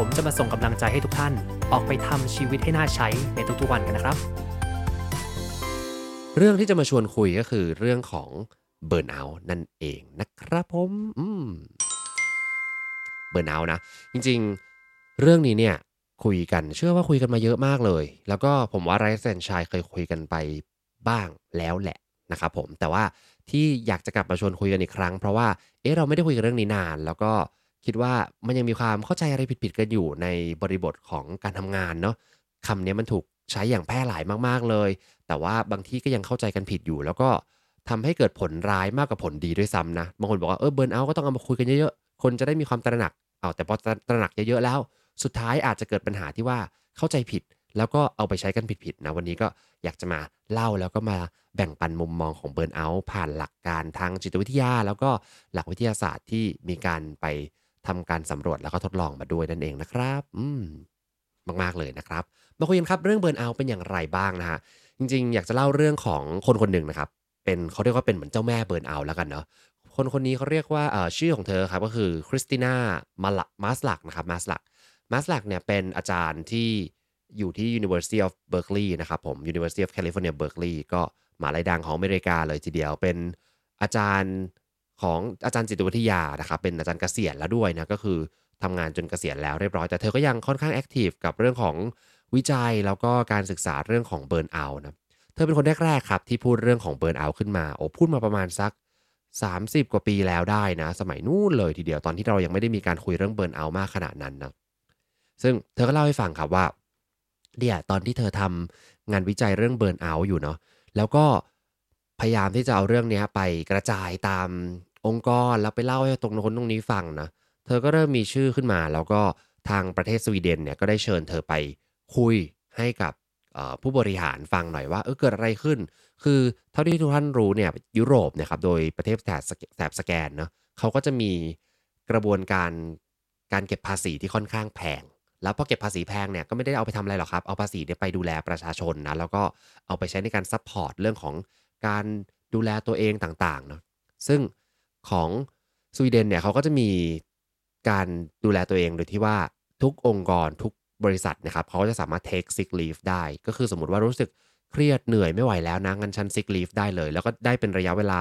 ผมจะมาส่งกำลังใจให้ทุกท่าน ออกไปทำชีวิตให้น่าใช้ในทุกๆวันกันนะครับ เรื่องที่จะมาชวนคุยก็คือเรื่องของเบิร์นเอาท์นั่นเองนะครับผมอืมเบิร์นเอาท์นะ จริงๆ เรื่องนี้เนี่ยคุยกันเชื่อว่าคุยกันมาเยอะมากเลย แล้วก็ผมว่าไรซ์แซนชัยเคยคุยกันไปบ้างแล้วแหละนะครับผมแต่ว่าที่อยากจะกลับมาชวนคุยกันอีกครั้ง เพราะว่าเอ๊ะเราไม่ได้คุยกันเรื่องนี้นาน แล้วก็ คิดว่ามันยังมีความเข้าใจอะไรผิดๆกันอยู่ในบริบทของการทำงานเนาะคำนี้มันถูกใช้อย่างแพร่หลายมากๆเลย แต่ว่าบางที่ก็ยังเข้าใจกันผิดอยู่ แล้วก็ทำให้เกิดผลร้ายมากกว่าผลดีด้วยซ้ำนะบางคนบอกว่าเออเบิร์นเอาก็ต้องเอามาคุยกันเยอะๆ คนจะได้มีความตระหนักเอาแต่พอตระหนักเยอะๆแล้ว สุดท้ายอาจจะเกิดปัญหาที่ว่าเข้าใจผิด แล้วก็เอาไปใช้กันผิดๆนะวันนี้ก็อยากจะมาเล่าแล้วก็มาแบ่งปันมุมมองของ burnout ผ่านหลักการทางจิตวิทยา แล้วก็หลักวิทยาศาสตร์ที่มีการไป ทำการสำรวจแล้วก็ทดลองมาด้วยนั่นเองนะครับ อืมมากๆเลยนะครับ มาคุยกันครับเรื่อง burnout เป็นอย่างไรบ้างนะฮะ จริงๆ อยากจะเล่าเรื่องของคนคนหนึ่งนะครับ เป็นเขาเรียกว่าเป็นเหมือนเจ้าแม่ burnout แล้วกันเนาะ คนคนนี้เขาเรียกว่าชื่อของเธอครับก็คือคริสติน่ามาลมาสลักนะครับมาสลักมาสลักเนี่ยเป็นอาจารย์ที่อยู่ที่ University of Berkeley นะครับผม University of California Berkeley ก็มหาลัยดังของอเมริกาเลยทีเดียว เป็นอาจารย์ ของอาจารย์จิตวิทยานะครับเป็นอาจารย์เกษียณแล้วด้วยนะก็คือทำงานจนเกษียณแล้วเรียบร้อยแต่เธอก็ยังค่อนข้างแอคทีฟกับเรื่องของวิจัยแล้วก็การศึกษาเรื่องของเบิร์นเอานะเธอเป็นคนแรกๆครับที่พูดเรื่องของเบิร์นเอาขึ้นมาโอ้พูดมาประมาณสัก 30 กว่าปีแล้วได้นะ สมัยนู้นเลยทีเดียวตอนที่เรายังไม่ได้มีการคุยเรื่องเบิร์นเอามากขนาดนั้นนะซึ่งเธอก็เล่าให้ฟังครับว่าเนี่ยตอนที่เธอทำงานวิจัยเรื่องเบิร์นเอาอยู่เนาะแล้วก็พยายามที่จะเอาเรื่องนี้ไปกระจายตามองค์กรแล้วไปเล่าให้ตรงโน้นตรงนี้ฟังนะเธอก็เริ่มมีชื่อขึ้นมา แล้วก็ทางประเทศสวีเดนเนี่ยก็ได้เชิญเธอไปคุยให้กับผู้บริหารฟังหน่อยว่าเออเกิดอะไรขึ้น คือเท่าที่ทุกท่านรู้เนี่ยยุโรปเนี่ยครับโดยประเทศแถบแถบสแกนเนาะเขาก็จะมีกระบวนการการเก็บภาษีที่ค่อนข้างแพง แล้วพอเก็บภาษีแพงเนี่ยก็ไม่ได้เอาไปทำอะไรหรอกครับ เอาภาษีเนี่ยไปดูแลประชาชนนะแล้วก็เอาไปใช้ในการ support เรื่องของการดูแลตัวเองต่างๆเนาะซึ่ง ของสวีเดนเนี่ยเขาก็จะมีการดูแลตัวเองโดยที่ว่าทุกองค์กรทุกบริษัทนะครับเขาจะสามารถ take sick leave ได้ ก็คือสมมติว่ารู้สึกเครียดเหนื่อยไม่ไหวแล้วนะงั้นฉัน sick leave ได้เลย แล้วก็ได้เป็นระยะเวลา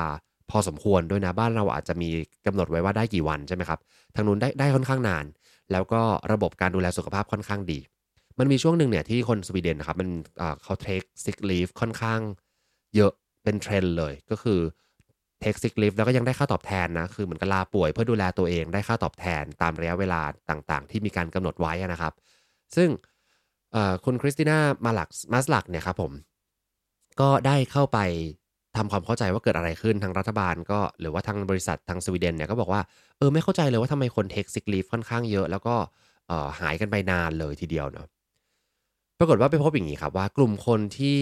พอสมควรด้วยนะบ้านเราอาจจะมีกำหนดไว้ว่าได้กี่วันใช่ไหมครับทางนู้นได้ได้ค่อนข้างนาน แล้วก็ระบบการดูแลสุขภาพค่อนข้างดี มันมีช่วงหนึ่งเนี่ยที่คนสวีเดนนะครับมันเขา take sick leave ค่อนข้างเยอะเป็นเทรนด์เลยก็คือ take sick leave แล้วก็ยังได้ค่าตอบแทนนะคือเหมือนกับลาป่วยเพื่อดูแลตัวเองได้ค่าตอบแทนตามระยะเวลาต่างๆ ที่มีการกำหนดไว้นะครับ ซึ่งคุณคริสติน่ามาลักมาสลักเนี่ยครับผมก็ได้เข้าไปทำความเข้าใจว่าเกิดอะไรขึ้นทางรัฐบาลก็หรือว่าทางบริษัททางสวีเดนเนี่ยก็บอกว่าเออไม่เข้าใจเลยว่าทำไมคนเทคซิกลีฟค่อนข้างเยอะ แล้วก็หายกันไปนานเลยทีเดียวเนาะปรากฏว่าไปพบอย่างนี้ครับว่ากลุ่มคนที่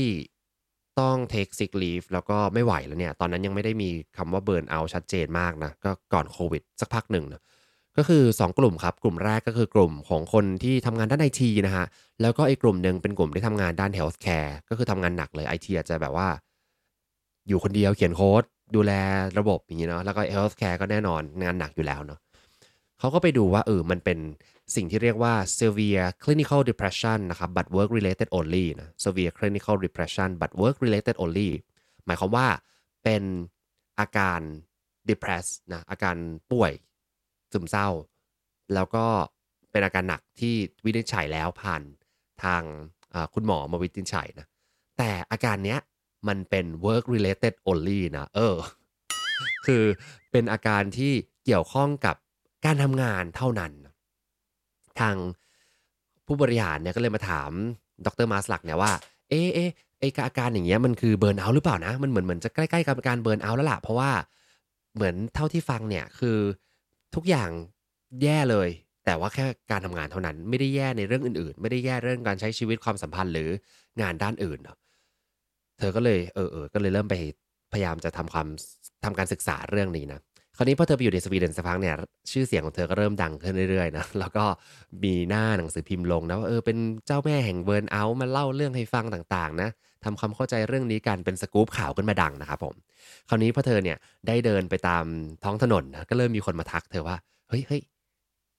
ต้อง take sick leave แล้วก็ไม่ไหวแล้วเนี่ย ตอนนั้นยังไม่ได้มีคำว่า burn out ชัดเจนมากนะ ก็ก่อนโควิดสักพักหนึ่งนะก็คือ 2 กลุ่มครับ กลุ่มแรกก็คือกลุ่มของคนที่ทำงานด้านไอทีนะฮะ แล้วก็อีกกลุ่มหนึ่งเป็นกลุ่มที่ทำงานด้าน health care ก็คือทำงานหนักเลยไอทีอาจจะแบบว่า อยู่คนเดียวเขียนโค้ด ดูแลระบบอย่างนี้เนาะแล้วก็ health care ก็แน่นอนงานหนักอยู่แล้วเนาะเขาก็ไปดูว่าเออมันเป็น สิ่งที่เรียกว่า severe clinical depression นะครับ but work related only นะ severe clinical depression but work related only หมายความว่าเป็นอาการ depress นะอาการป่วยซึมเศร้า แล้วก็เป็นอาการหนักที่วินิจฉัยแล้วผ่านทางคุณหมอมาวินิจฉัยนะแต่อาการเนี้ยมันเป็น work related only นะเออ คือเป็นอาการที่เกี่ยวข้องกับการทำงานเท่านั้น ทางผู้บริหารเนี่ยก็เลยมาถามดรมาสลักเนี่ยว่า เอ๊ะไออาการอย่างเงี้ยมันคือเบิร์นเอาหรือเปล่านะ มันเหมือนเหมือนจะใกล้ๆกับการเบิร์นเอาแล้วล่ะ เพราะว่าเหมือนเท่าที่ฟังเนี่ยคือทุกอย่างแย่เลย แต่ว่าแค่การทำงานเท่านั้นไม่ได้แย่ในเรื่องอื่นๆ ไม่ได้แย่เรื่องการใช้ชีวิตความสัมพันธ์หรืองานด้านอื่นเนาะเธอก็เลยเออเออก็เลยเริ่มไปพยายามจะทำความทำการศึกษาเรื่องนี้นะ คราวนี้พอเธอไปอยู่ในสวีเดนสักพักเนี่ยชื่อเสียงของเธอก็เริ่มดังขึ้นเรื่อยๆนะแล้วก็มีหน้าหนังสือพิมพ์ลงนะว่าเออเป็นเจ้าแม่แห่งเบิร์นเอาท์มาเล่าเรื่องให้ฟังต่างๆนะทำความเข้าใจเรื่องนี้กันเป็นสกู๊ปข่าวขึ้นมาดังนะครับผมคราวนี้พอเธอเนี่ยได้เดินไปตามท้องถนนนะก็เริ่มมีคนมาทักเธอว่าเฮ้ยเฮ้ย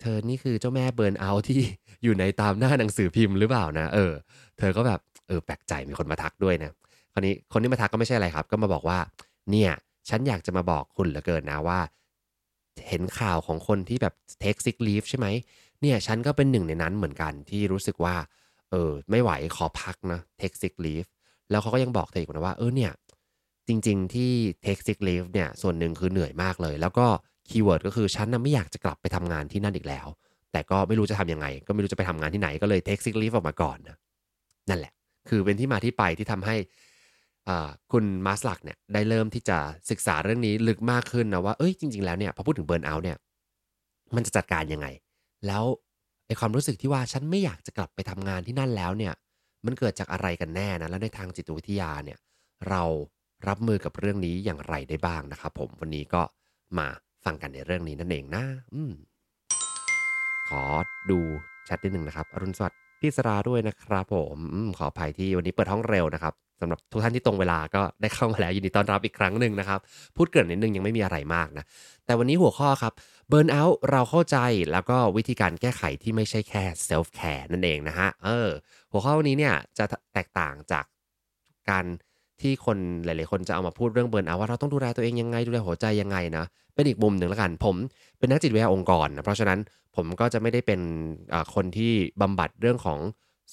เธอนี่คือเจ้าแม่เบิร์นเอาท์ที่อยู่ในตามหน้าหนังสือพิมพ์หรือเปล่านะเออ เธอก็แบบเออแปลกใจมีคนมาทักด้วยนะคราวนี้คนที่มาทักก็ไม่ใช่อะไรครับ ก็มาบอกว่าเนี่ย ฉันอยากจะมาบอกคุณเหลือเกินนะว่า เห็นข่าวของคนที่แบบ take sick leave ใช่ไหมเนี่ยฉันก็เป็นหนึ่งในนั้นเหมือนกันที่รู้สึกว่า เออ ไม่ไหวขอพักนะ take sick leave แล้วเขาก็ยังบอกเธออีกนะว่าเออเนี่ย จริง ๆ ที่ take sick leave เนี่ย ส่วนหนึ่งคือเหนื่อยมากเลย แล้วก็คีย์เวิร์ดก็คือฉันนะไม่อยากจะกลับไปทำงานที่นั่นอีกแล้ว แต่ก็ไม่รู้จะทำยังไง ก็ไม่รู้จะไปทำงานที่ไหนก็เลย take sick leave ออกมาก่อนนะนั่นแหละ คือเป็นที่มาที่ไปที่ทำให้ คุณมาสลักเนี่ยได้เริ่มที่จะศึกษาเรื่องนี้ลึกมากขึ้นนะว่าเอ้ยจริง ๆแล้วเนี่ยพอพูดถึงเบิร์นเอาท์เนี่ยมันจะจัดการยังไง แล้วไอความรู้สึกที่ว่าฉันไม่อยากจะกลับไปทำงานที่นั่นแล้วเนี่ยมันเกิดจากอะไรกันแน่นะแล้วในทางจิตวิทยาเนี่ยเรารับมือกับเรื่องนี้อย่างไรได้บ้างนะครับผมวันนี้ก็มาฟังกันในเรื่องนี้นั่นเองนะอืมขอดูแชทนิดหนึ่งนะครับ อรุณสวัสดิ์พี่สราด้วยนะครับผมขออภัยที่วันนี้เปิดห้องเร็วนะครับสำหรับทุกท่านที่ตรงเวลาก็ได้เข้ามาแล้วยินดีต้อนรับอีกครั้งหนึ่งนะครับ พูดเกินนิดนึงยังไม่มีอะไรมากนะ แต่วันนี้หัวข้อครับ burnout เราเข้าใจแล้วก็วิธีการแก้ไขที่ไม่ใช่แค่ self-care นั่นเองนะฮะเออหัวข้อวันนี้เนี่ยจะแตกต่างจากการที่คนหลาย ๆ คนจะเอามาพูดเรื่อง burnout ว่าเราต้องดูแลตัวเองยังไงดูแลหัวใจยังไงนะเป็นอีกมุมหนึ่งแล้วกัน ผมเป็นนักจิตวิทยาองค์กรนะเพราะฉะนั้นผมก็จะไม่ได้เป็นคนที่บำบัดเรื่องของ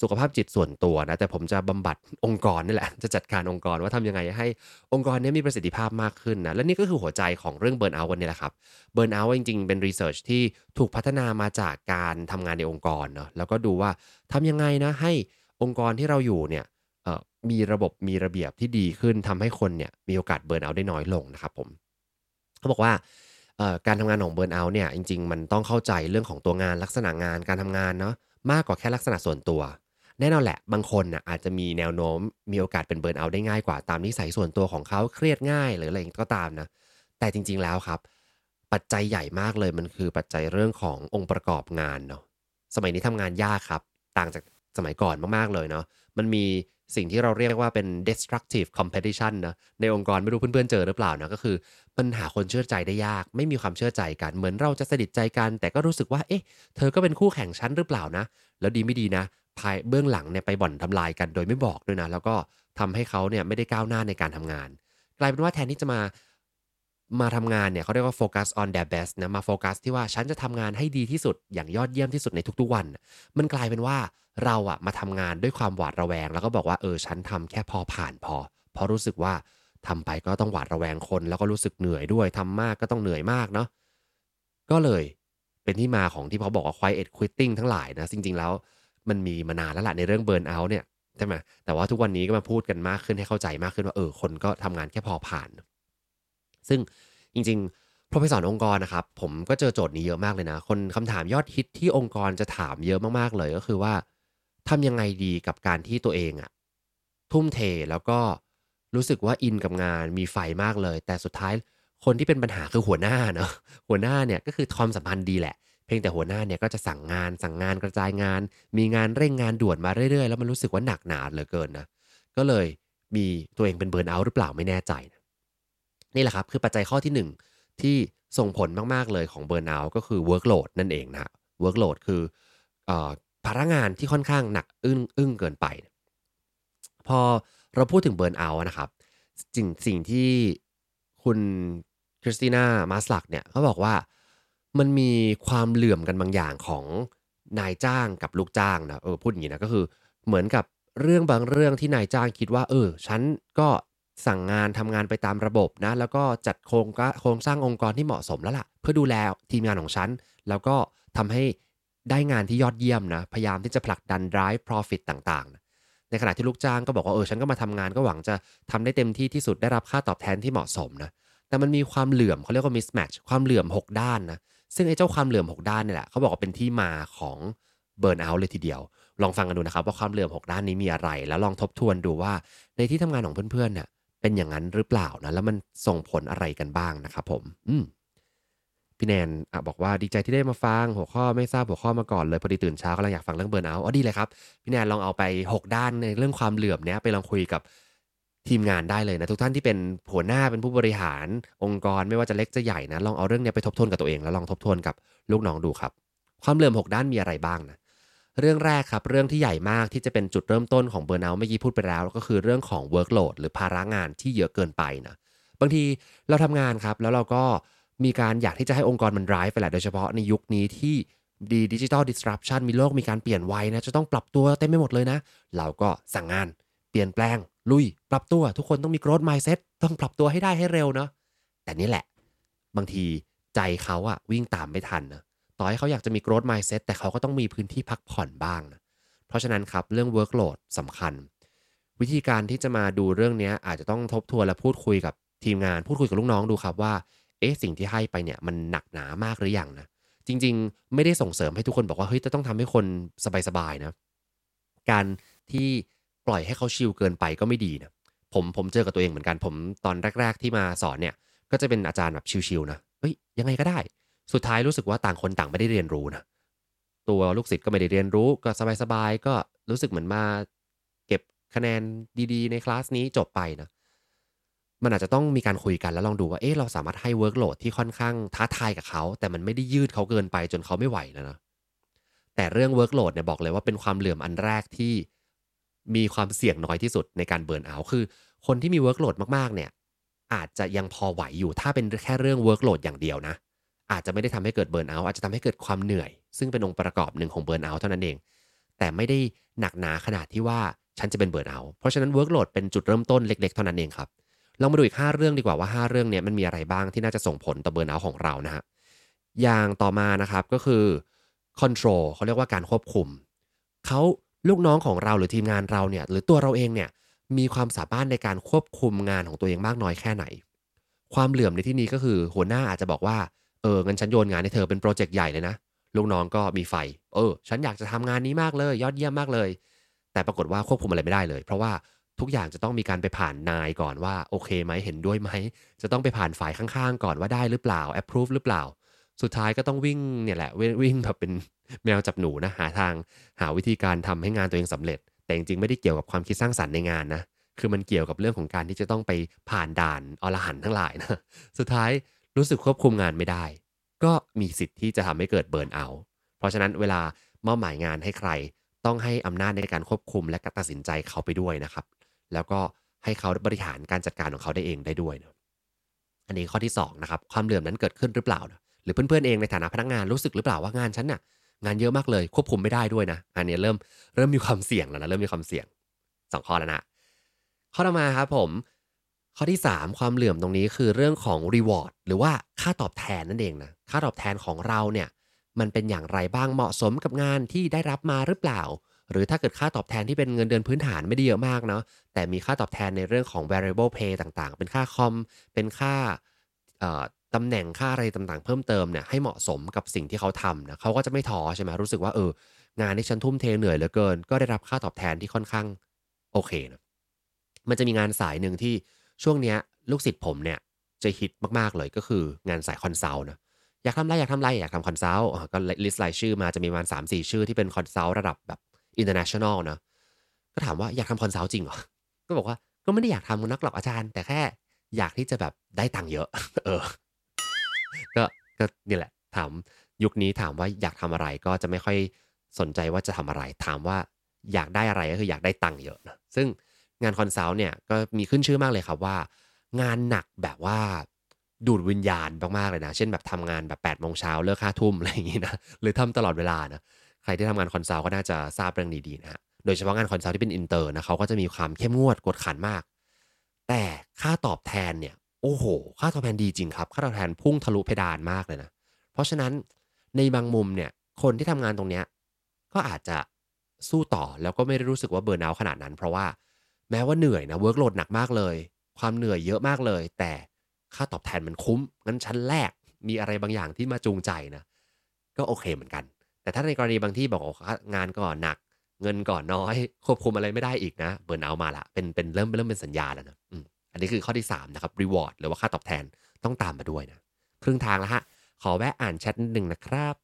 สุขภาพจิตส่วนตัวนะแต่ผมจะบำบัดองค์กรนี่แหละ จะจัดการองค์กรว่าทำยังไงให้องค์กรนี้มีประสิทธิภาพมากขึ้นนะและนี่ก็คือหัวใจของเรื่องเบิร์นเอาท์วันนี้แหละครับเบิร์นเอาท์จริงๆ เป็นรีเสิร์ชที่ถูกพัฒนามาจากการทำงานในองค์กรเนาะแล้วก็ดูว่าทำยังไงนะให้องค์กรที่เราอยู่เนี่ยมีระบบมีระเบียบที่ดีขึ้นทำให้คนเนี่ยมีโอกาสเบิร์นเอาท์ได้น้อยลงนะครับผมเขาบอกว่าการทำงานของเบิร์นเอาท์เนี่ยจริง ๆ มันต้องเข้าใจเรื่องของตัวงานลักษณะงานการทำงานเนาะมากกว่าแค่ลักษณะส่วนตัว แน่นอนแหละ บางคนนะอาจจะมีแนวโน้มมีโอกาสเป็นเบิร์นเอาได้ง่ายกว่าตามนิสัยส่วนตัวของเขาเครียดง่ายหรืออะไรก็ตามนะ แต่จริงๆแล้วครับ ปัจจัยใหญ่มากเลยมันคือปัจจัยเรื่องขององค์ประกอบงานเนาะสมัยนี้ทำงานยากครับ ต่างจากสมัยก่อนมากๆเลยเนาะมันมี สิ่งที่เราเรียกว่าเป็น destructive competition นะในองค์กรไม่รู้เพื่อนๆเจอหรือเปล่านะก็คือปัญหาคนเชื่อใจได้ยาก ไม่มีความเชื่อใจกันเหมือนเราจะสนิทใจกัน แต่ก็รู้สึกว่าเอ๊ะเธอก็เป็นคู่แข่งชั้นหรือเปล่านะ แล้วดีไม่ดีนะภายเบื้องหลังเนี่ยไปบ่อนทำลายกันโดยไม่บอกด้วยนะ แล้วก็ทำให้เขาเนี่ยไม่ได้ก้าวหน้าในการทำงาน กลายเป็นว่าแทนที่จะมา มาทำงานเนี่ยเขาเรียกว่าโฟกัส on their best นะมาโฟกัสที่ว่าฉันจะทำงานให้ดีที่สุดอย่างยอดเยี่ยมที่สุดในทุกๆวัน มันกลายเป็นว่าเราอะมาทำงานด้วยความหวาดระแวง แล้วก็บอกว่าเออฉันทำแค่พอผ่านพอ เพราะรู้สึกว่าทำไปก็ต้องหวาดระแวงคน แล้วก็รู้สึกเหนื่อยด้วยทำมากก็ต้องเหนื่อยมากเนาะก็เลยเป็นที่มาของที่เขาบอกว่า quiet quitting ทั้งหลายนะจริง ๆ แล้วมันมีมานานแล้วแหละในเรื่องเบิร์นเอาท์เนี่ยใช่ไหมแต่ว่าทุกวันนี้ก็มาพูดกันมากขึ้นให้เข้าใจมากขึ้นว่าเออคนก็ทำงานแค่พอผ่าน ซึ่งจริงๆพอไปสอนองค์กรนะครับ ผมก็เจอโจทย์นี้เยอะมากเลยนะ คนคำถามยอดฮิตที่องค์กรจะถามเยอะมากๆเลยก็คือว่าทำยังไงดีกับการที่ตัวเองอะทุ่มเทแล้วก็รู้สึกว่าอินกับงานมีไฟมากเลย แต่สุดท้ายคนที่เป็นปัญหาคือหัวหน้าเนาะหัวหน้าเนี่ยก็คือความสัมพันธ์ดีแหละ เพียงแต่หัวหน้าเนี่ยก็จะสั่งงานสั่งงานกระจายงาน มีงานเร่งงานด่วนมาเรื่อยๆ แล้วมันรู้สึกว่าหนักหนาเหลือเกินนะก็เลยมีตัวเองเป็นเบิร์นเอาหรือเปล่าไม่แน่ใจนะ นี่แหละครับคือปัจจัยข้อที่ 1 ที่ส่งผลมาก ๆ เลยของเบิร์นเอาก็คือ workload นั่นเองนะ workload คืออภาระงานที่ค่อนข้างหนักอึ้งอึ้งเกินไป พอเราพูดถึงเบิร์นเอานะครับสิ่งสิ่งที่คุณคริสติน่ามาสลักเนี่ยเขาบอกว่ามันมีความเหลื่อมกันบางอย่างของนายจ้างกับลูกจ้างนะเออพูดอย่างนี้นะก็คือเหมือนกับเรื่องบางเรื่องที่นายจ้างคิดว่า เออ ฉันก็ สั่งงานทำงานไปตามระบบนะแล้วก็จัดโครงโครงสร้างองค์กรที่เหมาะสมแล้วล่ะ เพื่อดูแลทีมงานของฉัน แล้วก็ทำให้ได้งานที่ยอดเยี่ยมนะพยายามที่จะผลักดัน drive profit ต่างๆนะในขณะที่ลูกจ้างก็บอกว่าเออฉันก็มาทำงานก็หวังจะทำได้เต็มที่ที่สุดได้รับค่าตอบแทนที่เหมาะสมนะแต่มันมีความเหลื่อมเขาเรียกว่า mismatch ความเหลื่อม 6 ด้านนะซึ่งไอ้เจ้าความเหลื่อม 6 ด้านเนี่ยแหละเขาบอกว่าเป็นที่มาของเบิร์นเอาท์เลยทีเดียว ลองฟังกันดูนะครับว่าความเหลื่อม 6 ด้านนี้มีอะไร แล้วลองทบทวนดูว่าในที่ทำงานของเพื่อนๆเนี่ย เป็นอย่างนั้นหรือเปล่านะ แล้วมันส่งผลอะไรกันบ้างนะครับผม อืมพี่แนนอบอกว่าดีใจที่ได้มาฟังหัวข้อไม่ทราบหัวข้อมาก่อนเลยพอดีตื่นเช้ากำลังอยากฟังเรื่องเบิร์นเอาท์อ๋อดีเลยครับ พี่แนนลองเอาไป 6 ด้านในเรื่องความเหลื่อมเนี้ยไปลองคุยกับทีมงานได้เลยนะ ทุกท่านที่เป็นหัวหน้าเป็นผู้บริหารองค์กรไม่ว่าจะเล็กจะใหญ่นะลองเอาเรื่องนี้ไปทบทวนกับตัวเอง แล้วลองทบทวนกับลูกน้องดูครับ ความเหลื่อม 6 ด้านมีอะไรบ้างนะ เรื่องแรกครับเรื่องที่ใหญ่มากที่จะเป็นจุดเริ่มต้นของเบอร์นเอาเมื่อกี้พูดไปแล้ว ก็คือเรื่องของ workload หรือภาระงานที่เยอะเกินไปนะบางทีเราทำงานครับแล้วเราก็มีการอยากที่จะให้องค์กรมัน drive ไปแหละโดยเฉพาะในยุคนี้ที่ดีดิจิทัลดิสรัปชันมีโลกมีการเปลี่ยนไวนะจะต้องปรับตัวเต็มไปหมดเลยนะ เราก็สั่งงาน เปลี่ยนแปลง ลุย ปรับตัวทุกคนต้องมี growth mindset ต้องปรับตัวให้ได้ให้เร็วเนาะแต่นี่แหละ บางทีใจเขาอะวิ่งตามไม่ทันนะ ต่อให้เขาอยากจะมี growth mindset แต่เขาก็ต้องมีพื้นที่พักผ่อนบ้างนะเพราะฉะนั้นครับเรื่อง workload สำคัญ วิธีการที่จะมาดูเรื่องนี้อาจจะต้องทบทวนและพูดคุยกับทีมงาน พูดคุยกับลูกน้องดูครับว่าเอ๊ะสิ่งที่ให้ไปเนี่ยมันหนักหนามากหรือยังนะจริง ๆ ไม่ได้ส่งเสริมให้ทุกคนบอกว่าเฮ้ยจะต้องทำให้คนสบายๆนะการที่ปล่อยให้เขาชิลเกินไปก็ไม่ดีนะผมผมเจอกับตัวเองเหมือนกันผมตอนแรก ๆ ที่มาสอนเนี่ย ก็จะเป็นอาจารย์แบบชิลๆนะเฮ้ยยังไงก็ได้ สุดท้ายรู้สึกว่าต่างคนต่างไม่ได้เรียนรู้นะตัวลูกศิษย์ก็ไม่ได้เรียนรู้ก็สบายๆก็รู้สึกเหมือนมาเก็บคะแนนดีๆ ในคลาสนี้จบไปนะมันอาจจะต้องมีการคุยกันแล้วลองดูว่าเอ๊ะเราสามารถให้ workload ที่ค่อนข้างท้าทายกับเขา แต่มันไม่ได้ยืดเขาเกินไปจนเขาไม่ไหวแล้วนะแต่เรื่อง workload เนี่ยบอกเลยว่าเป็นความเหลื่อมอันแรกที่มีความเสี่ยงน้อยที่สุดในการ burnout คือ คนที่มี workload มากๆเนี่ยอาจจะยังพอไหวอยู่ถ้าเป็นแค่เรื่อง workload อย่างเดียวนะ อาจจะไม่ได้ทำให้เกิด burnout อาจจะทำให้เกิดความเหนื่อย ซึ่งเป็นองค์ประกอบหนึ่งของ burnout เท่านั้นเอง แต่ไม่ได้หนักหนาขนาดที่ว่าฉันจะเป็น burnout เพราะฉะนั้น workload เป็นจุดเริ่มต้นเล็ก ๆ เท่านั้นเองครับลองมาดูอีก 5 เรื่องดีกว่าว่า 5 เรื่องเนี้ยมันมีอะไรบ้างที่น่าจะส่งผลต่อ burnout ของเรานะฮะอย่างต่อมานะครับก็คือ control เขาเรียกว่าการควบคุมเขาลูกน้องของเราหรือทีมงานเราเนี่ยหรือตัวเราเองเนี่ยมีความสามารถในการควบคุมงานของตัวเองมากน้อยแค่ไหน ความเหลื่อมในที่นี้ก็คือหัวหน้าอาจจะบอกว่า เอองั้นฉันโยนงานให้เธอเป็นโปรเจกต์ใหญ่เลยนะลูกน้องก็มีไฟ เออ ฉันอยากจะทำงานนี้มากเลย ยอดเยี่ยมมากเลย แต่ปรากฏว่าควบคุมอะไรไม่ได้เลย เพราะว่าทุกอย่างจะต้องมีการไปผ่านนายก่อนว่าโอเคไหมเห็นด้วยไหม จะต้องไปผ่านฝ่ายข้างๆ ก่อนว่าได้หรือเปล่า approve หรือเปล่า สุดท้ายก็ต้องวิ่งเนี่ยแหละวิ่งแบบเป็นแมวจับหนูนะหาทาง หาวิธีการทำให้งานตัวเองสำเร็จ แต่จริงๆไม่ได้เกี่ยวกับความคิดสร้างสรรค์ในงานนะคือมันเกี่ยวกับเรื่องของการที่จะต้องไปผ่านด่านอรหันทั้งหลายนะสุดท้าย รู้สึกควบคุมงานไม่ได้ ก็มีสิทธิ์ที่จะทำให้เกิดเบิร์นเอาท์เพราะฉะนั้นเวลามอบหมายงานให้ใคร ต้องให้อำนาจในการควบคุมและตัดสินใจเขาไปด้วยนะครับ แล้วก็ให้เขาบริหารการจัดการของเขาได้เองได้ด้วยนะอันนี้ข้อที่2นะครับความเหลื่อมนั้นเกิดขึ้นหรือเปล่านะหรือเพื่อนๆเองในฐานะพนักงานรู้สึกหรือเปล่าว่างานฉันน่ะงานเยอะมากเลยควบคุมไม่ได้ด้วยนะ อันนี้เริ่มเริ่มมีความเสี่ยงแล้วนะเริ่มมีความเสี่ยงสองข้อแล้วนะข้อต่อมาครับผม ข้อที่ 3 ความเหลื่อมตรงนี้คือเรื่องของ reward หรือว่าค่าตอบแทนนั่นเองนะค่าตอบแทนของเราเนี่ยมันเป็นอย่างไรบ้างเหมาะสมกับงานที่ได้รับมาหรือเปล่า หรือถ้าเกิดค่าตอบแทนที่เป็นเงินเดือนพื้นฐานไม่ได้เยอะมากเนาะแต่มีค่าตอบแทนในเรื่องของ variable pay ต่างๆ เป็นค่าคอมเป็นค่าตำแหน่งค่าอะไรต่างๆ เพิ่มเติมเนี่ยให้เหมาะสมกับสิ่งที่เขาทำนะเขาก็จะไม่ท้อใช่ไหมรู้สึกว่าเอองานที่ฉันทุ่มเทเหนื่อยเหลือเกิน ก็ได้รับค่าตอบแทนที่ค่อนข้างโอเคนะมันจะมีงานสายหนึ่งที่ ช่วงเนี้ยลูกศิษย์ผมเนี่ยจะฮิตมากๆเลยก็คืองานสาย consult นะอยากทำอะไรอยากทำอะไรอยากทำ consult ก็ list รายชื่อมาจะมีประมาณสามสี่ชื่อที่เป็น consult ระดับแบบinternational นะก็ถามว่าอยากทำ consult จริงเหรอ ก็บอกว่าก็ไม่ได้อยากทำนักหรอกอาจารย์ แต่แค่อยากที่จะแบบได้ตังค์เยอะ เออ ก็ก็นี่แหละ ถามยุคนี้ถามว่าอยากทำอะไรก็จะไม่ค่อยสนใจว่าจะทำอะไร ถามว่าอยากได้อะไรก็คืออยากได้ตังค์เยอะนะซึ่ง งาน consult เนี่ยก็มีขึ้นชื่อมากเลยครับว่า งานหนักแบบว่าดูดวิญญาณมากๆเลยนะ เช่นแบบทำงานแบบ8ปดโมงเช้าเลิกห้าทุ่มอะไรอย่างงี้นะ หรือทำตลอดเวลานะ ใครที่ทำงาน consult ก็น่าจะทราบเรื่องนี้ดีนะฮะ โดยเฉพาะงาน consult ที่เป็นอินเตอร์นะเขาก็จะมีความเข้มงวดกวดขันมาก แต่ค่าตอบแทนเนี่ย โอ้โห ค่าตอบแทนดีจริงครับ ค่าตอบแทนพุ่งทะลุเพดานมากเลยนะ เพราะฉะนั้นในบางมุมเนี่ย คนที่ทำงานตรงเนี้ยก็อาจจะสู้ต่อแล้วก็ไม่ได้รู้สึกว่า burnout ขนาดนั้น เพราะว่า แม้ว่าเหนื่อยนะ workload หนักมากเลย ความเหนื่อยเยอะมากเลย แต่ค่าตอบแทนมันคุ้มงั้นชั้นแรกมีอะไรบางอย่างที่มาจูงใจนะก็โอเคเหมือนกัน แต่ถ้าในกรณีบางที่บอกว่างานก็หนัก เงินก่อนน้อย ควบคุมอะไรไม่ได้อีกนะเบิร์นเอามาละเป็นเป็นเริ่มเริ่มเป็นสัญญาแล้วนะอันนี้คือข้อที่3นะครับ reward หรือว่าค่าตอบแทนต้องตามมาด้วยนะครึ่งทางแล้วฮะขอแวะอ่านแชทนิดหนึ่งนะครับ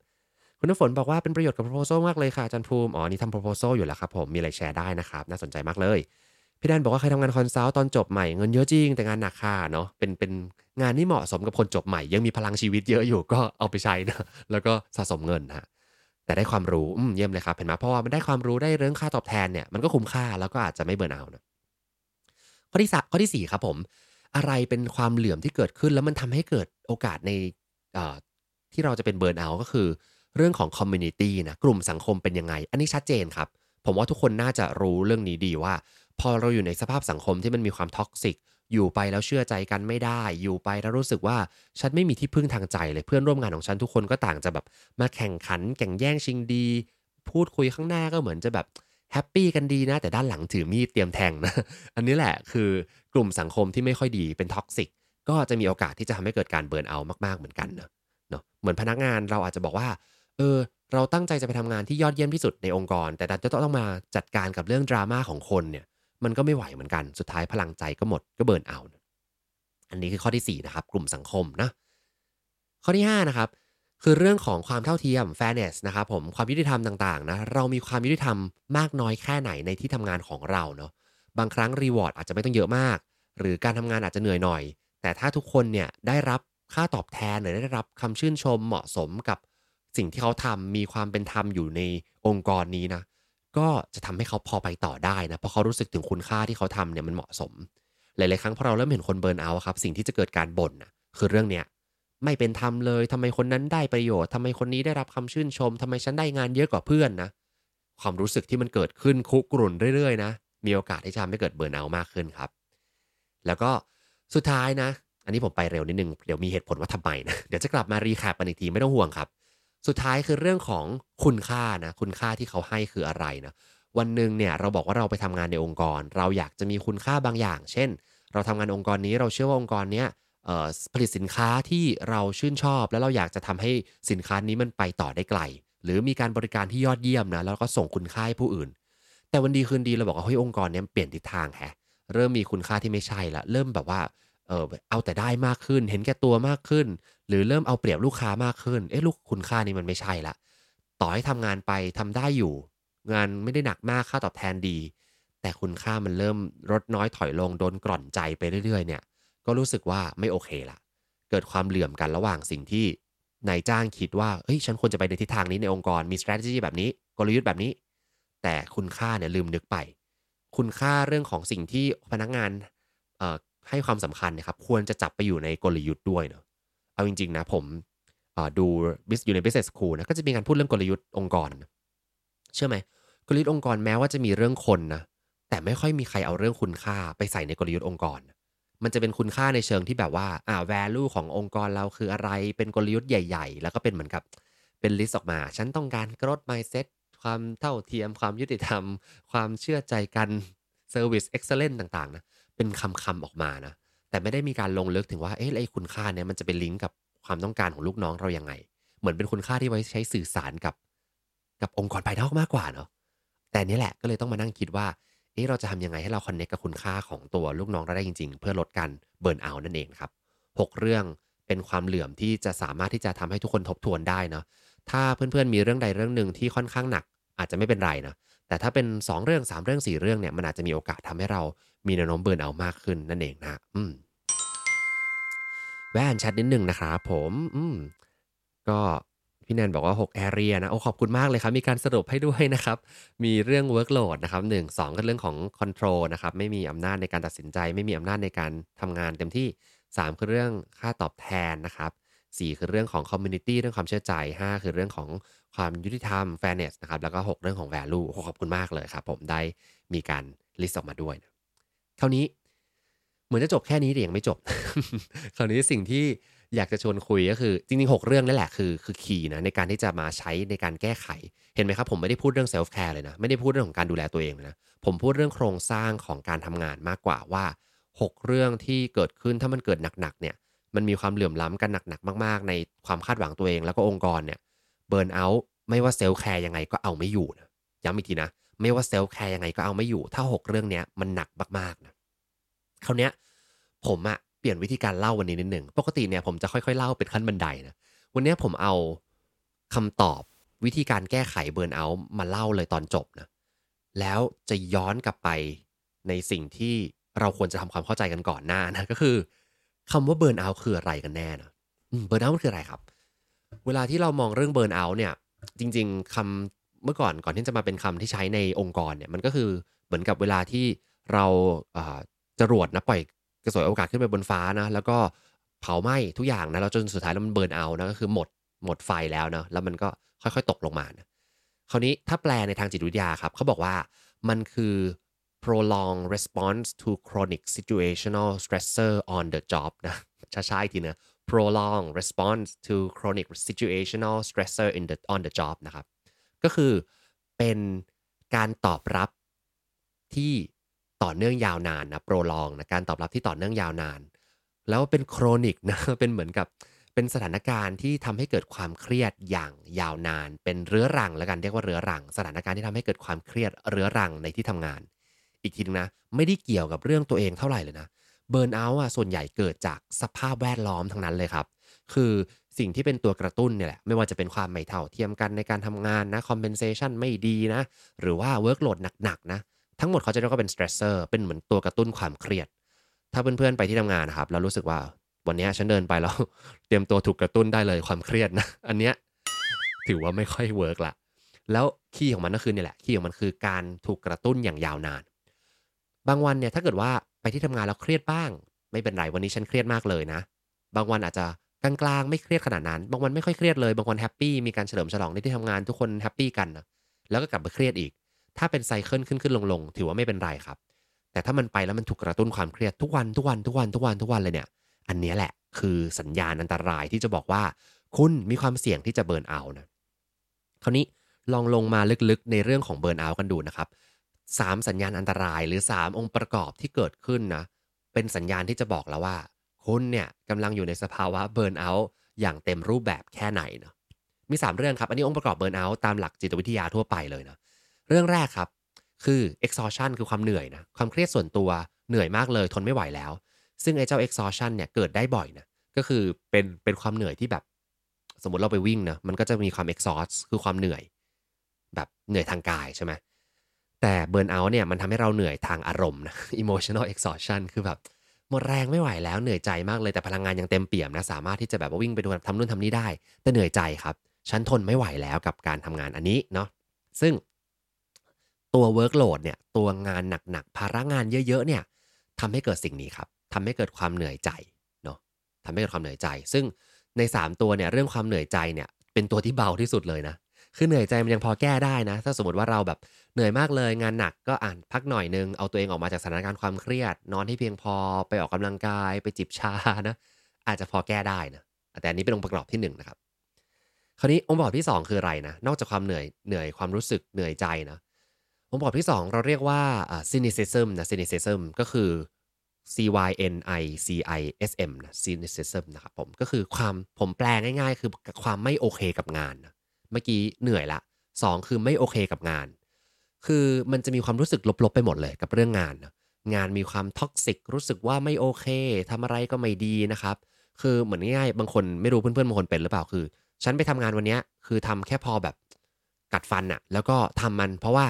คุณน้ำฝนบอกว่าเป็นประโยชน์กับ proposal มากเลยค่ะจารย์ภูมิ อ๋อ นี่ทำ proposal อยู่แล้วครับผม มีอะไรแชร์ได้นะครับ น่าสนใจมากเลย พี่แดนบอกว่าเคยทำงาน consult ตอนจบใหม่เงินเยอะจริงแต่งานหนักค่ะเนาะเป็นเป็นงานที่เหมาะสมกับคนจบใหม่ ยังมีพลังชีวิตเยอะอยู่ก็เอาไปใช้นะแล้วก็สะสมเงินฮะแต่ได้ความรู้อืมเยี่ยมเลยครับเห็นไหมเพราะว่ามันได้ความรู้ได้เรื่องค่าตอบแทนเนี่ยมันก็คุ้มค่าแล้วก็อาจจะไม่ burnout นะข้อที่สข้อที่สี่ครับผม อะไรเป็นความเหลื่อมที่เกิดขึ้นแล้วมันทำให้เกิดโอกาสในที่เราจะเป็น burnout ก็คือ เรื่องของ community นะกลุ่มสังคมเป็นยังไง อันนี้ชัดเจนครับ ผมว่าทุกคนน่าจะรู้เรื่องนี้ดีว่า พอเราอยู่ในสภาพสังคมที่มันมีความ toxic อยู่ไปแล้วเชื่อใจกันไม่ได้ อยู่ไปแล้วรู้สึกว่าฉันไม่มีที่พึ่งทางใจเลยเพื่อนร่วมงานของฉันทุกคนก็ต่างจะแบบมาแข่งขันแข่งแย่งชิงดี พูดคุยข้างหน้าก็เหมือนจะแบบ happy กันดีนะ แต่ด้านหลังถือมีดเตรียมแทงนะ อันนี้แหละคือกลุ่มสังคมที่ไม่ค่อยดีเป็น toxic ก็จะมีโอกาสที่จะทำให้เกิดการ burnout มากๆเหมือนกันเนาะเนาะเหมือนพนักงานเราอาจจะบอกว่าเออเราตั้งใจจะไปทำงานที่ยอดเยี่ยมที่สุดในองค์กร แต่ดันจะต้องมาจัดการกับเรื่องดราม่าของคนเนี่ย มันก็ไม่ไหวเหมือนกันสุดท้ายพลังใจก็หมดก็เบิร์นเอาอันนี้คือข้อที่ 4 นะครับ กลุ่มสังคมนะข้อที่ 5 นะครับ คือเรื่องของความเท่าเทียม fairness นะครับผมความยุติธรรมต่างๆนะเรามีความยุติธรรมมากน้อยแค่ไหนในที่ทำงานของเราเนาะบางครั้งรีวอร์ดอาจจะไม่ต้องเยอะมาก หรือการทำงานอาจจะเหนื่อยหน่อย แต่ถ้าทุกคนเนี่ยได้รับค่าตอบแทนหรือได้รับคำชื่นชมเหมาะสมกับสิ่งที่เขาทำมีความเป็นธรรมอยู่ในองค์กรนี้นะ ก็จะทำให้เขาพอไปต่อได้นะ เพราะเขารู้สึกถึงคุณค่าที่เขาทำเนี่ยมันเหมาะสม หลาย ๆ ครั้งพอเราเริ่มเห็นคนเบิร์นเอาครับ สิ่งที่จะเกิดการบ่นนะคือเรื่องเนี้ยไม่เป็นธรรมเลยทำไมคนนั้นได้ประโยชน์ทำไมคนนี้ได้รับคำชื่นชมทำไมฉันได้งานเยอะกว่าเพื่อนนะความรู้สึกที่มันเกิดขึ้นคุกรุ่นเรื่อย ๆ นะ มีโอกาสที่จะทำให้เกิดเบิร์นเอามากขึ้นครับ แล้วก็สุดท้ายนะ อันนี้ผมไปเร็วนิดนึง เดี๋ยวมีเหตุผลว่าทำไมนะ เดี๋ยวจะกลับมารีแคปกันอีกทีไม่ต้องห่วงครับ สุดท้ายคือเรื่องของคุณค่านะคุณค่าที่เขาให้คืออะไรนะวันหนึ่งเนี่ยเราบอกว่าเราไปทำงานในองค์กร เราอยากจะมีคุณค่าบางอย่าง เช่น เราทำงานองค์กรนี้เราเชื่อว่าองค์กรเนี้ยผลิตสินค้าที่เราชื่นชอบ แล้วเราอยากจะทำให้สินค้านี้มันไปต่อได้ไกล หรือมีการบริการที่ยอดเยี่ยมนะแล้วก็ส่งคุณค่าให้ผู้อื่น แต่วันดีคืนดีเราบอกว่าเฮ้ยองค์กรเนี้ยเปลี่ยนทิศทางแฮะเริ่มมีคุณค่าที่ไม่ใช่ละเริ่มแบบว่า เออเอาแต่ได้มากขึ้น เห็นแก่ตัวมากขึ้น หรือเริ่มเอาเปรียบลูกค้ามากขึ้น เอ๊ะลูกคุณค่านี้มันไม่ใช่ละ ต่อให้ทำงานไปทำได้อยู่ งานไม่ได้หนักมากค่าตอบแทนดี แต่คุณค่ามันเริ่มลดน้อยถอยลงโดนกร่อนใจไปเรื่อยๆ เนี่ย ก็รู้สึกว่าไม่โอเคละเกิดความเหลื่อมกันระหว่างสิ่งที่นายจ้างคิดว่าเฮ้ยฉันควรจะไปในทิศทางนี้ในองค์กรมี strategy แบบนี้กลยุทธ์แบบนี้ แต่คุณค่าเนี่ยลืมนึกไป คุณค่าเรื่องของสิ่งที่พนักงาน ให้ความสำคัญนะครับ ควรจะจับไปอยู่ในกลยุทธ์ด้วยเนาะเอาจริง ๆ นะผมดูอยู่ใน business school นะก็จะมีการพูดเรื่องกลยุทธ์องค์กร เชื่อไหมกลยุทธ์องค์กรแม้ว่าจะมีเรื่องคนนะแต่ไม่ค่อยมีใครเอาเรื่องคุณค่าไปใส่ในกลยุทธ์องค์กร มันจะเป็นคุณค่าในเชิงที่แบบว่าอ่า value ขององค์กรเราคืออะไร เป็นกลยุทธ์ใหญ่ ๆ แล้วก็เป็นเหมือนกับเป็น list ออกมา ฉันต้องการ growth mindset ความเท่าเทียม ความยุติธรรม ความเชื่อใจกัน service excellence ต่างๆนะ เป็นคำคำออกมานะ แต่ไม่ได้มีการลงลึกถึงว่า เอ๊ะไอ้คุณค่าเนี่ยมันจะเป็นลิงก์กับความต้องการของลูกน้องเรายังไง เหมือนเป็นคุณค่าที่ไว้ใช้สื่อสารกับ กับองค์กรภายนอกมากกว่าเนาะ แต่นี่แหละก็เลยต้องมานั่งคิดว่า เอ๊ะเราจะทำยังไงให้เรา connect กับคุณค่าของตัวลูกน้องเราได้จริง ๆ เพื่อลดการเบิร์นเอานั่นเองครับ 6 เรื่องเป็นความเหลื่อมที่จะสามารถที่จะทำให้ทุกคนทบทวนได้เนาะ ถ้าเพื่อนๆมีเรื่องใดเรื่องหนึ่งที่ค่อนข้างหนัก อาจจะไม่เป็นไรนะ แต่ถ้าเป็น 2 เรื่อง 3 เรื่อง 4 เรื่องเนี่ยมันอาจจะมีโอกาสทำให้เรามีแนวโน้มเบิร์นเอามากขึ้นนั่นเองนะอืมแว่นชัดนิดนึงนะครับผมอืมก็พี่แนนบอกว่า 6 area นะ โอ้ขอบคุณมากเลยครับ มีการสรุปให้ด้วยนะครับ มีเรื่อง workload นะครับ1 2ก็เรื่องของ control นะครับ ไม่มีอำนาจในการตัดสินใจ ไม่มีอำนาจในการทำงานเต็มที่ 3 คือเรื่องค่าตอบแทนนะครับ 4 คือเรื่องของ community เรื่องความเชื่อใจ 5 คือเรื่องของ ความยุติธรรม fairness นะครับ แล้วก็ 6 เรื่องของ value ขอบคุณมากเลยครับ ผมได้มีการ list ออกมาด้วยนะคราวนี้เหมือนจะจบแค่นี้แต่ยังไม่จบ คราวนี้สิ่งที่อยากจะชวนคุยก็คือ จริงๆ 6 เรื่องนั่นแหละคือคือ key นะในการที่จะมาใช้ในการแก้ไข เห็นไหมครับผมไม่ได้พูดเรื่อง self-care เลยนะ ไม่ได้พูดเรื่องของการดูแลตัวเองเลยนะ ผมพูดเรื่องโครงสร้างของการทำงานมากกว่าว่า 6 เรื่องที่เกิดขึ้นถ้ามันเกิดหนักๆเนี่ยมันมีความเหลื่อมล้ำกันหนักๆ มาก ๆ ในความคาดหวังตัวเองแล้วก็องค์กรเนี่ย burnout ไม่ว่า self-care ยังไงก็เอาไม่อยู่นะย้ำอีกทีนะ ไม่ว่า self-care ยังไงก็เอาไม่อยู่ ถ้า 6 เรื่องเนี้ยมันหนักมากๆนะคราวเนี้ยผมอะเปลี่ยนวิธีการเล่าวันนี้นิดหนึ่งปกติเนี่ยผมจะค่อยๆเล่าเป็นขั้นบันไดนะวันนี้ผมเอาคำตอบวิธีการแก้ไข burnout มาเล่าเลยตอนจบนะแล้วจะย้อนกลับไปในสิ่งที่เราควรจะทำความเข้าใจกันก่อนหน้านะก็คือคำว่า burnout คืออะไรกันแน่นะ burnout มันคืออะไรครับ เวลาที่เรามองเรื่อง burnout เนี่ย จริง ๆคำเมื่อก่อนก่อนที่จะมาเป็นคำที่ใช้ในองค์กรเนี่ยมันก็คือเหมือนกับเวลาที่เราจรวดนะปล่อยกระสวยอวกาศขึ้นไปบนฟ้านะแล้วก็เผาไหม้ทุกอย่างนะแล้วจนสุดท้ายแล้วมัน burn out นะก็คือหมดหมดไฟแล้วนะแล้วมันก็ค่อยๆ ตกลงมานะคราวนี้ถ้าแปลในทางจิตวิทยาครับเขาบอกว่ามันคือ prolonged response to chronic situational stressor on the job นะช้าๆอีกทีนะ prolonged response to chronic situational stressor in the on the job นะครับ ก็คือเป็นการตอบรับที่ต่อเนื่องยาวนานนะ prolong นะการตอบรับที่ต่อเนื่องยาวนาน แล้วเป็น chronic นะเป็นเหมือนกับเป็นสถานการณ์ที่ทำให้เกิดความเครียดอย่างยาวนาน เป็นเรื้อรังแล้วกันเรียกว่าเรื้อรัง สถานการณ์ที่ทำให้เกิดความเครียดเรื้อรังในที่ทำงาน อีกทีนึงนะ ไม่ได้เกี่ยวกับเรื่องตัวเองเท่าไหร่เลยนะ burnout อะส่วนใหญ่เกิดจากสภาพแวดล้อมทั้งนั้นเลยครับ คือสิ่งที่เป็นตัวกระตุ้นเนี่ยแหละไม่ว่าจะเป็นความไม่เท่าเทียมกันในการทำงานนะ compensation ไม่ดีนะ หรือว่า workload หนักๆนะทั้งหมดเขาจะเรียกว่าเป็น stressor เป็นเหมือนตัวกระตุ้นความเครียด ถ้าเพื่อนๆไปที่ทำงานนะครับเรารู้สึกว่าวันนี้ฉันเดินไปแล้วเตรียมตัวถูกกระตุ้นได้เลยความเครียดนะอันเนี้ยถือว่าไม่ค่อย work ละแล้ว key ของมันก็คือเนี่ยแหละ key ของมันคือการถูกกระตุ้นอย่างยาวนาน บางวันเนี่ยถ้าเกิดว่าไปที่ทำงานแล้วเครียดบ้าง ไม่เป็นไรวันนี้ฉันเครียดมากเลยนะ บางวันอาจจะกลางๆ ไม่เครียดขนาดนั้น บางวันไม่ค่อยเครียดเลย บางวัน happy มีการเฉลิมฉลองในที่ทำงานทุกคน happy กันนะแล้วก็กลับมาเครียดอีก ถ้าเป็นไซเคิลขึ้นขึ้นลงลงถือว่าไม่เป็นไรครับ แต่ถ้ามันไปแล้วมันถูกกระตุ้นความเครียดทุกวันทุกวันทุกวันทุกวันทุกวันเลยเนี่ย อันนี้แหละคือสัญญาณอันตรายที่จะบอกว่า คุณมีความเสี่ยงที่จะเบิร์นเอานะ คราวนี้ลองลงมาลึกๆในเรื่องของเบิร์นเอากันดูนะครับ สามสัญญาณอันตรายหรือ 3 องค์ประกอบที่เกิดขึ้นนะ เป็นสัญญาณที่จะบอกแล้วว่า คุณเนี่ยกำลังอยู่ในสภาวะเบิร์นเอาท์อย่างเต็มรูปแบบแค่ไหนเนาะมี 3 เรื่องครับ อันนี้องค์ประกอบเบิร์นเอาท์ตามหลักจิตวิทยาทั่วไปเลยนะเรื่องแรกครับ คือ exhaustion คือความเหนื่อยนะความเครียดส่วนตัวเหนื่อยมากเลยทนไม่ไหวแล้ว ซึ่งไอ้เจ้า exhaustion เนี่ยเกิดได้บ่อยนะก็คือเป็นเป็นความเหนื่อยที่แบบ สมมติเราไปวิ่งนะมันก็จะมีความ exhaust คือความเหนื่อย แบบเหนื่อยทางกายใช่ไหม แต่เบิร์นเอาท์เนี่ยมันทำให้เราเหนื่อยทางอารมณ์นะ emotional exhaustion คือแบบหมดแรงไม่ไหวแล้วเหนื่อยใจมากเลยแต่พลังงานยังเต็มเปี่ยมนะสามารถที่จะแบบว่าวิ่งไปดูทำนู่นทำนี่ได้ แต่เหนื่อยใจครับ ฉันทนไม่ไหวแล้วกับการทำงานอันนี้เนาะซึ่งตัว workload เนี่ยตัวงานหนักๆภาระงานเยอะๆเนี่ยทำให้เกิดสิ่งนี้ครับทำให้เกิดความเหนื่อยใจเนาะทำให้เกิดความเหนื่อยใจ ซึ่งใน 3 ตัวเนี่ยเรื่องความเหนื่อยใจเนี่ยเป็นตัวที่เบาที่สุดเลยนะ คือเหนื่อยใจมันยังพอแก้ได้นะ ถ้าสมมติว่าเราแบบเหนื่อยมากเลยงานหนักก็อ่านพักหน่อยนึง เอาตัวเองออกมาจากสถานการณ์ความเครียด นอนให้เพียงพอไปออกกำลังกาย ไปจิบชานะ อาจจะพอแก้ได้นะแต่อันนี้เป็นองค์ประกอบที่1นนะครับ คราวนี้องค์ประกอบที่ 2 คืออะไรนะ นอกจากความเหนื่อยเหนื่อยความรู้สึกเหนื่อยใจนะองค์ประกอบที่ 2 เราเรียกว่า cynicism นะ cynicism ก็คือ C Y N I C I S M นะ cynicism นะครับผมก็คือความผมแปลง่ายๆ คือความไม่โอเคกับงานนะ เมื่อกี้เหนื่อยละ2คือไม่โอเคกับงาน คือมันจะมีความรู้สึกลบๆไปหมดเลยกับเรื่องงาน งานมีความ toxic รู้สึกว่าไม่โอเคทำอะไรก็ไม่ดีนะครับ คือเหมือนง่ายๆบางคนไม่รู้เพื่อนๆบางคนเป็นหรือเปล่าคือ ฉันไปทำงานวันนี้คือทำแค่พอแบบกัดฟันอะแล้วก็ทำมันเพราะว่า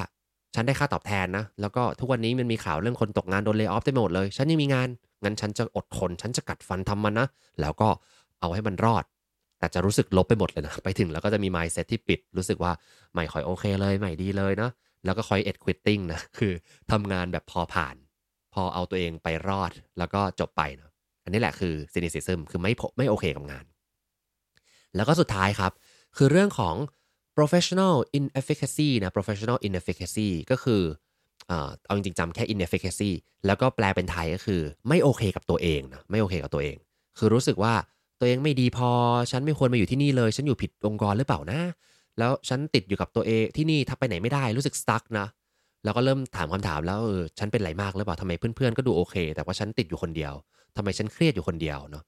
ฉันได้ค่าตอบแทนนะ แล้วก็ทุกวันนี้มันมีข่าวเรื่องคนตกงานโดน layoff เต็มหมดเลย ฉันยังมีงาน งั้นฉันจะอดทน ฉันจะกัดฟันทำมันนะ แล้วก็เอาให้มันรอด แต่จะรู้สึกลบไปหมดเลยนะ ไปถึงแล้วก็จะมี mindset ที่ปิด รู้สึกว่าไม่ค่อยโอเคเลยไม่ดีเลยเนาะแล้วก็คอย ed quitting นะคือทำงานแบบพอผ่าน พอเอาตัวเองไปรอดแล้วก็จบไปเนาะอันนี้แหละคือ cynicism คือไม่ไม่โอเคกับงาน แล้วก็สุดท้ายครับ คือเรื่องของ professional inefficacy นะ professional inefficacy ก็คือเอาจริงๆจำแค่ inefficacy แล้วก็แปลเป็นไทยก็คือ ไม่โอเคกับตัวเองนะไม่โอเคกับตัวเอง คือรู้สึกว่า ตัวเองไม่ดีพอ ฉันไม่ควรมาอยู่ที่นี่เลย ฉันอยู่ผิดองค์กรหรือเปล่านะ แล้วฉันติดอยู่กับตัวเองที่นี่ถ้าไปไหนไม่ได้รู้สึกสตั๊กนะแล้วก็เริ่มถามคำถามแล้วเออฉันเป็นไรมากหรือเปล่าทำไมเพื่อนๆก็ดูโอเค แต่ว่าฉันติดอยู่คนเดียวทำไมฉันเครียดอยู่คนเดียวเนาะ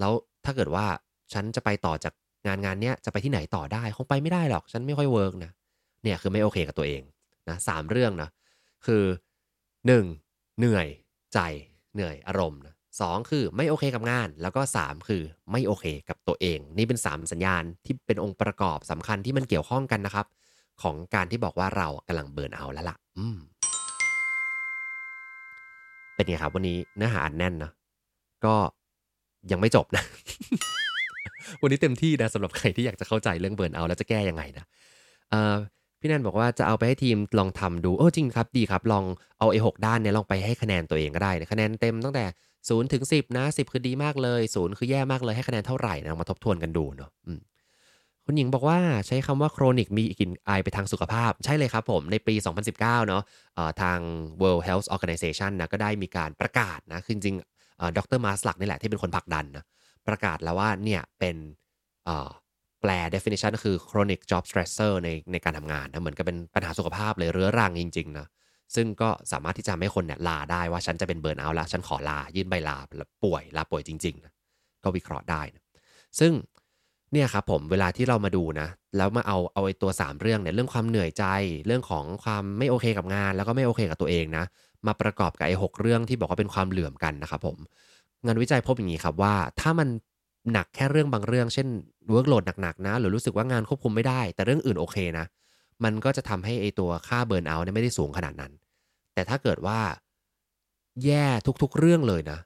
แล้วถ้าเกิดว่าฉันจะไปต่อจากงานงานเนี้ยจะไปที่ไหนต่อได้คงไปไม่ได้หรอก ฉันไม่ค่อยเวิร์กนะเนี่ยคือไม่โอเคกับตัวเองนะสามเรื่องนะคือหนึ่งเหนื่อยใจเหนื่อยอารมณ์ นะสองคือไม่โอเคกับงาน แล้วก็สามคือไม่โอเคกับตัวเอง นี่เป็นสามสัญญาณที่เป็นองค์ประกอบสำคัญที่มันเกี่ยวข้องกันนะครับ ของการที่บอกว่าเรากำลังเบิร์นเอาแล้วล่ะ อืม เป็นไงครับวันนี้เนื้อหาอันแน่นนะก็ยังไม่จบนะ วันนี้เต็มที่นะสำหรับใครที่อยากจะเข้าใจเรื่องเบิร์นเอาแล้วจะแก้ยังไงนะเอ่อพี่แนนบอกว่าจะเอาไปให้ทีมลองทำดูโอ้จริงครับ ดีครับ ลองเอาไอ้หกด้านเนี้ยลองไปให้คะแนนตัวเองก็ได้นะคะแนนเต็มตั้งแต่ ศูนย์ถึงสิบนะสิบคือดีมากเลยศูนย์คือแย่มากเลยให้คะแนนเท่าไหร่นะมาทบทวนกันดูเนาะคุณหญิงบอกว่าใช้คำว่าโครนิกมีกลิ่นอายไปทางสุขภาพ ใช่เลยครับผมในปี 2019 เนาะเอ่อทาง World Health Organization นะก็ได้มีการประกาศนะคือจริงๆเอ่อดรมาสลักนี่แหละที่เป็นคนผลักดันนะประกาศแล้วว่าเนี่ยเป็นแปล definition ก็คือ chronic job stressor ในในการทำงานนะเหมือนกับเป็นปัญหาสุขภาพเลยเรื้อรังจริงๆนะ ซึ่งก็สามารถที่จะทำให้คนเนี่ยลาได้ว่าฉันจะเป็น burnout แล้ว ฉันขอลา ยื่นใบลาป่วยลาป่วยจริงๆนะก็วิเคราะห์ได้นะซึ่งเนี่ยครับผมเวลาที่เรามาดูนะ แล้วมาเอาเอาไอ้ตัว 3 เรื่องเนี่ยเรื่องความเหนื่อยใจเรื่องของความไม่โอเคกับงาน แล้วก็ไม่โอเคกับตัวเองนะ มาประกอบกับไอ้หกเรื่องที่บอกว่าเป็นความเหลื่อมกันนะครับผมงานวิจัยพบอย่างนี้ครับว่า ถ้ามันหนักแค่เรื่องบางเรื่อง เช่น workload หนักๆนะ หรือรู้สึกว่างานควบคุมไม่ได้ แต่เรื่องอื่นโอเคนะ มันก็จะทำให้ไอตัวค่า burnout เนี่ยไม่ได้สูงขนาดนั้น แต่ถ้าเกิดว่าแย่ทุกๆเรื่องเลยนะ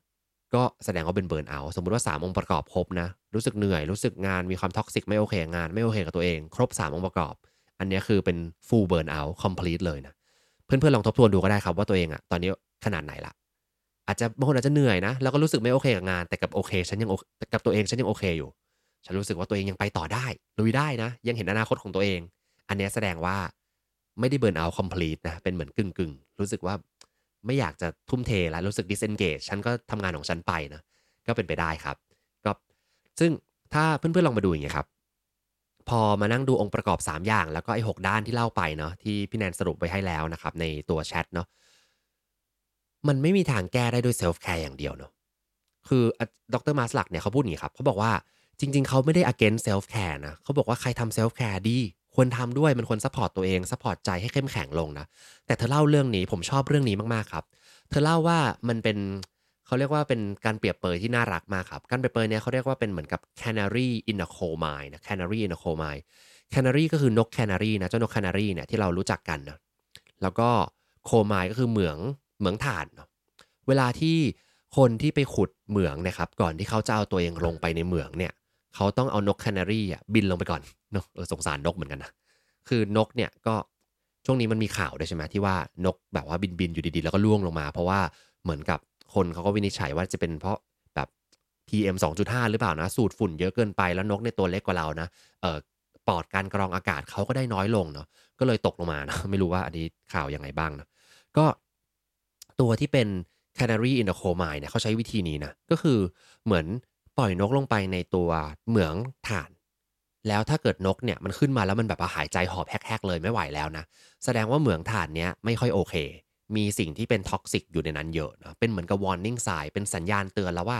ก็แสดงว่าเป็น burnout สมมติว่า 3 องค์ประกอบครบนะ รู้สึกเหนื่อยรู้สึกงานมีความ toxic ไม่โอเคงานไม่โอเคกับตัวเอง ครบ 3 องค์ประกอบ อันนี้คือเป็น full burnout complete เลยนะ เพื่อนๆลองทบทวนดูก็ได้ครับว่าตัวเองอะตอนนี้ขนาดไหนละอาจจะบางคนอาจจะเหนื่อยนะ แล้วก็รู้สึกไม่โอเคกับงานแต่กับโอเคฉันยังกับตัวเองฉันยังโอเคอยู่ ฉันรู้สึกว่าตัวเองยังไปต่อได้ลุยได้นะ ยังเห็นอนาคตของตัวเอง อันนี้แสดงว่าไม่ได้ burnout complete นะ เป็นเหมือนกึ่งกึ่งรู้สึกว่าไม่อยากจะทุ่มเทแล้วรู้สึก disengage ฉันก็ทำงานของฉันไปนะ ก็เป็นไปได้ครับก็ซึ่งถ้าเพื่อนๆลองมาดูอย่างเงี้ยครับ พอมานั่งดูองค์ประกอบ 3 อย่าง แล้วก็ไอ้หกด้านที่เล่าไปเนาะที่พี่แนนสรุปไปให้แล้วนะครับ ในตัวแชทเนาะมันไม่มีทางแก้ได้ด้วย self-care อย่างเดียวเนาะคือดร. Maslach เนี่ยเขาพูดอย่างนี้ครับเขาบอกว่าจริง ๆ เขาไม่ได้ against self care นะเขาบอกว่าใครทำ self care ดี ควรทำด้วยมันควร support ตัวเอง support ใจให้เข้มแข็งลงนะแต่เธอเล่าเรื่องนี้ผมชอบเรื่องนี้มากๆครับ เธอเล่าว่ามันเป็นเขาเรียกว่าเป็นการเปรียบเปรยที่น่ารักมากครับ การเปรียบเปรยเนี่ยเขาเรียกว่าเป็นเหมือนกับ canary in a coal mine นะ canary in a coal mine canary ก็คือนก canary นะเจ้านก canary เนี่ยที่เรารู้จักกันนะแล้วก็ coal mine ก็คือเหมืองเหมืองถ่านเนาะเวลาที่คนที่ไปขุดเหมืองนะครับ ก่อนที่เขาจะเอาตัวเองลงไปในเหมืองเนี่ย เขาต้องเอานกแคนารีอะบินลงไปก่อน เนาะเออสงสารนกเหมือนกันนะคือนกเนี่ยก็ช่วงนี้มันมีข่าวด้วยใช่ไหมที่ว่านกแบบว่าบินบินอยู่ดีๆ แล้วก็ล่วงลงมา เพราะว่าเหมือนกับคนเขาก็วินิจฉัยว่าจะเป็นเพราะแบบ PM 2.5 หรือเปล่านะ สูดฝุ่นเยอะเกินไปแล้วนกในตัวเล็กกว่าเรานะเออปอดการกรองอากาศเขาก็ได้น้อยลงเนาะก็เลยตกลงมานะไม่รู้ว่าอันนี้ข่าวยังไงบ้างนะก็ตัวที่เป็น Canary in the coal mine เนี่ยเขาใช้วิธีนี้นะก็คือเหมือนปล่อยนกลงไปในตัวเหมืองถ่าน แล้วถ้าเกิดนกเนี่ยมันขึ้นมาแล้วมันแบบหายใจหอบแฮกๆเลยไม่ไหวแล้วนะ แสดงว่าเหมืองถ่านเนี้ยไม่ค่อยโอเค มีสิ่งที่เป็น toxic อยู่ในนั้นเยอะนะเป็นเหมือนกับ warning sign เป็นสัญญาณเตือนแล้วว่า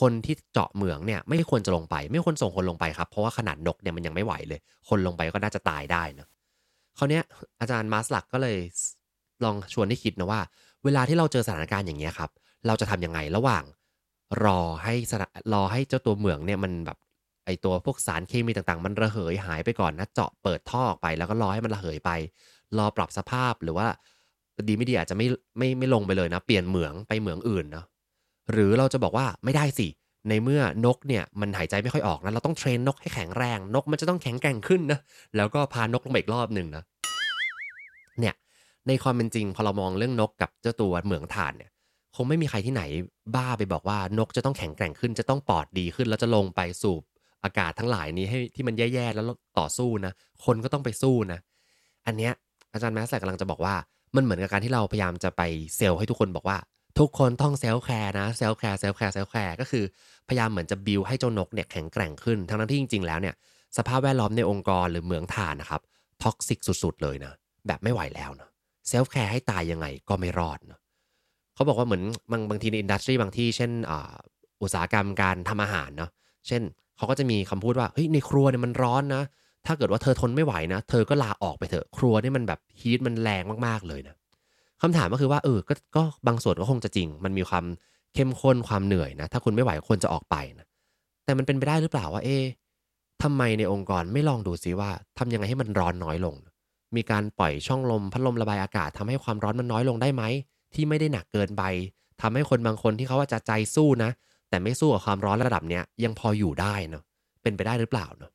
คนที่เจาะเหมืองเนี่ยไม่ควรจะลงไป ไม่ควรส่งคนลงไปครับเพราะว่าขนาดนกเนี่ยมันยังไม่ไหวเลย คนลงไปก็น่าจะตายได้นะคราวนี้อาจารย์มาสลักก็เลยลองชวนให้คิดนะว่า เวลาที่เราเจอสถานการณ์อย่างเงี้ยครับ เราจะทำยังไงระหว่างรอให้รอให้เจ้าตัวเหมืองเนี่ยมันแบบ ไอตัวพวกสารเคมีต่างๆ มันระเหยหายไปก่อนนะเจาะเปิดท่อออกไปแล้วก็รอให้มันระเหยไป รอปรับสภาพหรือว่าดีไม่ดีอาจจะไม่ไม่ไม่ลงไปเลยนะ เปลี่ยนเหมืองไปเหมืองอื่นเนาะหรือเราจะบอกว่าไม่ได้สิ ในเมื่อนกเนี่ยมันหายใจไม่ค่อยออกนะเราต้องเทรนนกให้แข็งแรงนกมันจะต้องแข็งแกร่งขึ้นนะแล้วก็พานกลงไปอีกรอบหนึ่งนะเนี่ยในความเป็นจริงพอเรามองเรื่องนกกับเจ้าตัวเหมืองถ่านเนี่ยคงไม่มีใครที่ไหนบ้าไปบอกว่านกจะต้องแข็งแกร่งขึ้นจะต้องปอดดีขึ้น แล้วจะลงไปสูบ อากาศทั้งหลายนี้ให้ที่มันแย่ๆแล้วต่อสู้นะ คนก็ต้องไปสู้นะ อันเนี้ยอาจารย์ Maslach กำลังจะบอกว่ามันเหมือนกับการที่เราพยายามจะไป sell ให้ทุกคนบอกว่า ทุกคนต้อง self care นะ self care self care self care ก็คือพยายามเหมือนจะบิวให้เจ้านกเนี่ยแข็งแกร่งขึ้น ทั้งนั้นที่จริงๆแล้วเนี่ยสภาพแวดล้อมในองค์กรหรือเหมืองถ่านนะครับ toxic สุดๆเลยนะแบบไม่ไหวแล้วนะ self care ให้ตายยังไงก็ไม่รอดนะเขาบอกว่าเหมือนบางบางทีใน industry บางที่เช่นอุตสาหกรรมการทำอาหารเนาะเช่น เขาก็จะมีคำพูดว่าเฮ้ยในครัวเนี่ยมันร้อนนะ ถ้าเกิดว่าเธอทนไม่ไหวนะ เธอก็ลาออกไปเถอะ ครัวนี่มันแบบฮีทมันแรงมากๆเลยนะคำถามก็คือว่าเออ ก็ก็บางส่วนก็คงจะจริง มันมีความเข้มข้นความเหนื่อยนะ ถ้าคุณไม่ไหวควรจะออกไปนะ แต่มันเป็นไปได้หรือเปล่าว่า เอ๊ะทำไมในองค์กรไม่ลองดูซิว่าทำยังไงให้มันร้อนน้อยลง มีการปล่อยช่องลมพัดลมระบายอากาศทำให้ความร้อนมันน้อยลงได้ไหม ที่ไม่ได้หนักเกินไปทำให้คนบางคนที่เขาว่าจะใจสู้นะ แต่ไม่สู้กับความร้อนระดับเนี้ยยังพออยู่ได้เนาะเป็นไปได้หรือเปล่าเนาะ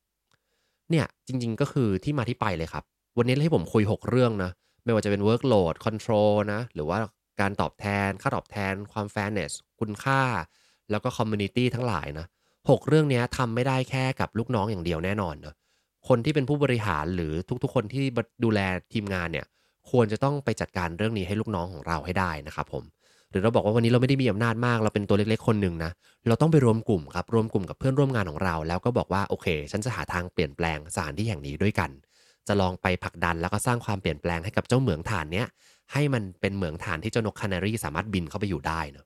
เนี่ยจริง ๆ ก็คือที่มาที่ไปเลยครับ วันนี้ให้ผมคุย 6 เรื่องนะไม่ว่าจะเป็น workload control นะหรือว่าการตอบแทน ค่าตอบแทน ความ fairness คุณค่า แล้วก็ community ทั้งหลายนะหกเรื่องนี้ทำไม่ได้แค่กับลูกน้องอย่างเดียวแน่นอนเนะคนที่เป็นผู้บริหารหรือทุกๆ คนที่ดูแลทีมงานเนี่ยควรจะต้องไปจัดการเรื่องนี้ให้ลูกน้องของเราให้ได้นะครับผม หรือเราบอกว่าวันนี้เราไม่ได้มีอำนาจมาก เราเป็นตัวเล็กๆคนหนึ่งนะ เราต้องไปรวมกลุ่มครับ รวมกลุ่มกับเพื่อนร่วมงานของเรา แล้วก็บอกว่าโอเค ฉันจะหาทางเปลี่ยนแปลงสถานที่แห่งนี้ด้วยกัน จะลองไปผลักดันแล้วก็สร้างความเปลี่ยนแปลงให้กับเจ้าเหมืองถ่านเนี้ย ให้มันเป็นเหมืองถ่านที่เจ้านก canary สามารถบินเข้าไปอยู่ได้เนาะ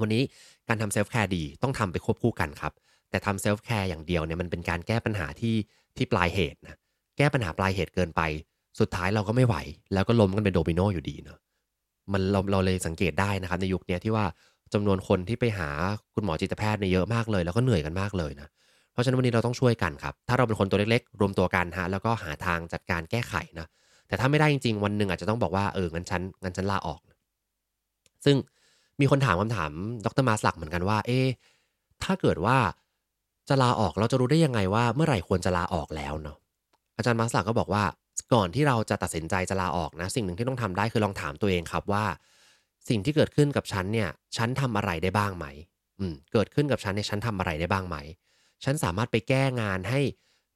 วันนี้การทำ self care ดีต้องทำไปควบคู่กันครับ แต่ทำ self care อย่างเดียวเนี่ยมันเป็นการแก้ปัญหาที่ที่ปลายเหตุนะ แก้ปัญหาปลายเหตุเกินไป สุดท้ายเราก็ไม่ไหว แล้วก็ล้มกันเป็นโดมิโนอยู่ดีเนาะ มันเราเราเลยสังเกตได้นะครับ ในยุคนี้ที่ว่าจำนวนคนที่ไปหาคุณหมอจิตแพทย์เนี่ยเยอะมากเลย แล้วก็เหนื่อยกันมากเลยนะเพราะฉะนั้นวันนี้เราต้องช่วยกันครับ ถ้าเราเป็นคนตัวเล็กๆ รวมตัวกันฮะแล้วก็หาทางจัดการแก้ไขนะแต่ถ้าไม่ได้จริงๆ วันหนึ่งอาจจะต้องบอกว่าเอองั้นฉันงั้นฉันลาออก ซึ่งมีคนถามคำถามดรมาสลักเหมือนกันว่า เอ๊ถ้าเกิดว่าจะลาออกเราจะรู้ได้ยังไงว่าเมื่อไหร่ควรจะลาออกแล้วเนาะอาจารย์มาสลักก็บอกว่า ก่อนที่เราจะตัดสินใจจะลาออกนะ สิ่งหนึ่งที่ต้องทำได้คือลองถามตัวเองครับว่า สิ่งที่เกิดขึ้นกับฉันเนี่ย ฉันทำอะไรได้บ้างไหมอืมเกิดขึ้นกับฉันเนี่ยฉันทำอะไรได้บ้างไหม ฉันสามารถไปแก้งานให้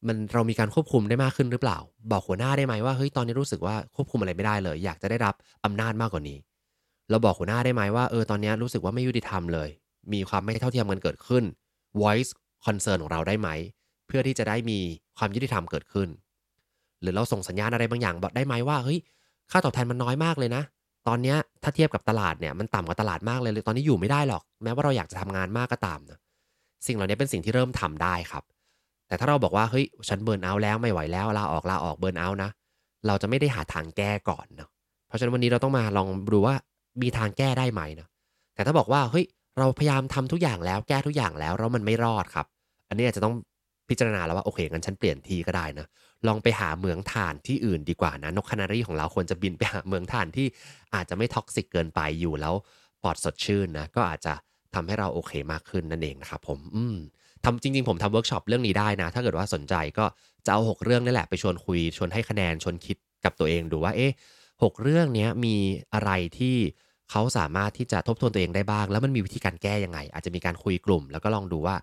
มันเรามีการควบคุมได้มากขึ้นหรือเปล่า บอกหัวหน้าได้ไหมว่าเฮ้ยตอนนี้รู้สึกว่าควบคุมอะไรไม่ได้เลย อยากจะได้รับอำนาจมากกว่านี้ เราบอกหัวหน้าได้ไหมว่าเออตอนนี้รู้สึกว่าไม่ยุติธรรมเลย มีความไม่เท่าเทียมกันเกิดขึ้น voice concern ของเราได้ไหม เพื่อที่จะได้มีความยุติธรรมเกิดขึ้น รือเราส่งสัญญาณอะไรบางอย่างบอกได้ไหมว่าเฮ้ยค่าตอบแทนมันน้อยมากเลยนะ ตอนนี้ถ้าเทียบกับตลาดเนี่ยมันต่ำกว่าตลาดมากเลยเลยตอนนี้อยู่ไม่ได้หรอก แม้ว่าเราอยากจะทำงานมากก็ตามนะสิ่งเหล่านี้เป็นสิ่งที่เริ่มทำได้ครับ แต่ถ้าเราบอกว่าเฮ้ยฉันเบิร์นเอาแล้วไม่ไหวแล้วลาออกลาออกเบิร์นเอานะเราจะไม่ได้หาทางแก้ก่อนเนาะเพราะฉะนั้นวันนี้เราต้องมาลองดูว่ามีทางแก้ได้ไหมเนาะแต่ถ้าบอกว่าเฮ้ยเราพยายามทำทุกอย่างแล้วแก้ทุกอย่างแล้วแล้วมันไม่รอดครับ อันนี้อาจจะต้องพิจารณาแล้วว่าโอเคงั้นฉันเปลี่ยนที่ก็ได้นะ ลองไปหาเหมืองถ่านที่อื่นดีกว่านะนก canary ของเราควรจะบินไปหาเหมืองถ่านที่อาจจะไม่ toxic เกินไปอยู่แล้วปอดสดชื่นนะก็อาจจะทำให้เราโอเคมากขึ้นนั่นเองนะครับผมอืมทำจริง ๆ ผมทำเวิร์กช็อปเรื่องนี้ได้นะ ถ้าเกิดว่าสนใจก็จะเอา 6 เรื่องนี่แหละไปชวนคุยชวนให้คะแนนชวนคิดกับตัวเองดูว่าเอ๊ะหกเรื่องนี้มีอะไรที่เขาสามารถที่จะทบทวนตัวเองได้บ้าง แล้วมันมีวิธีการแก้ยังไง อาจจะมีการคุยกลุ่ม แล้วก็ลองดูว่า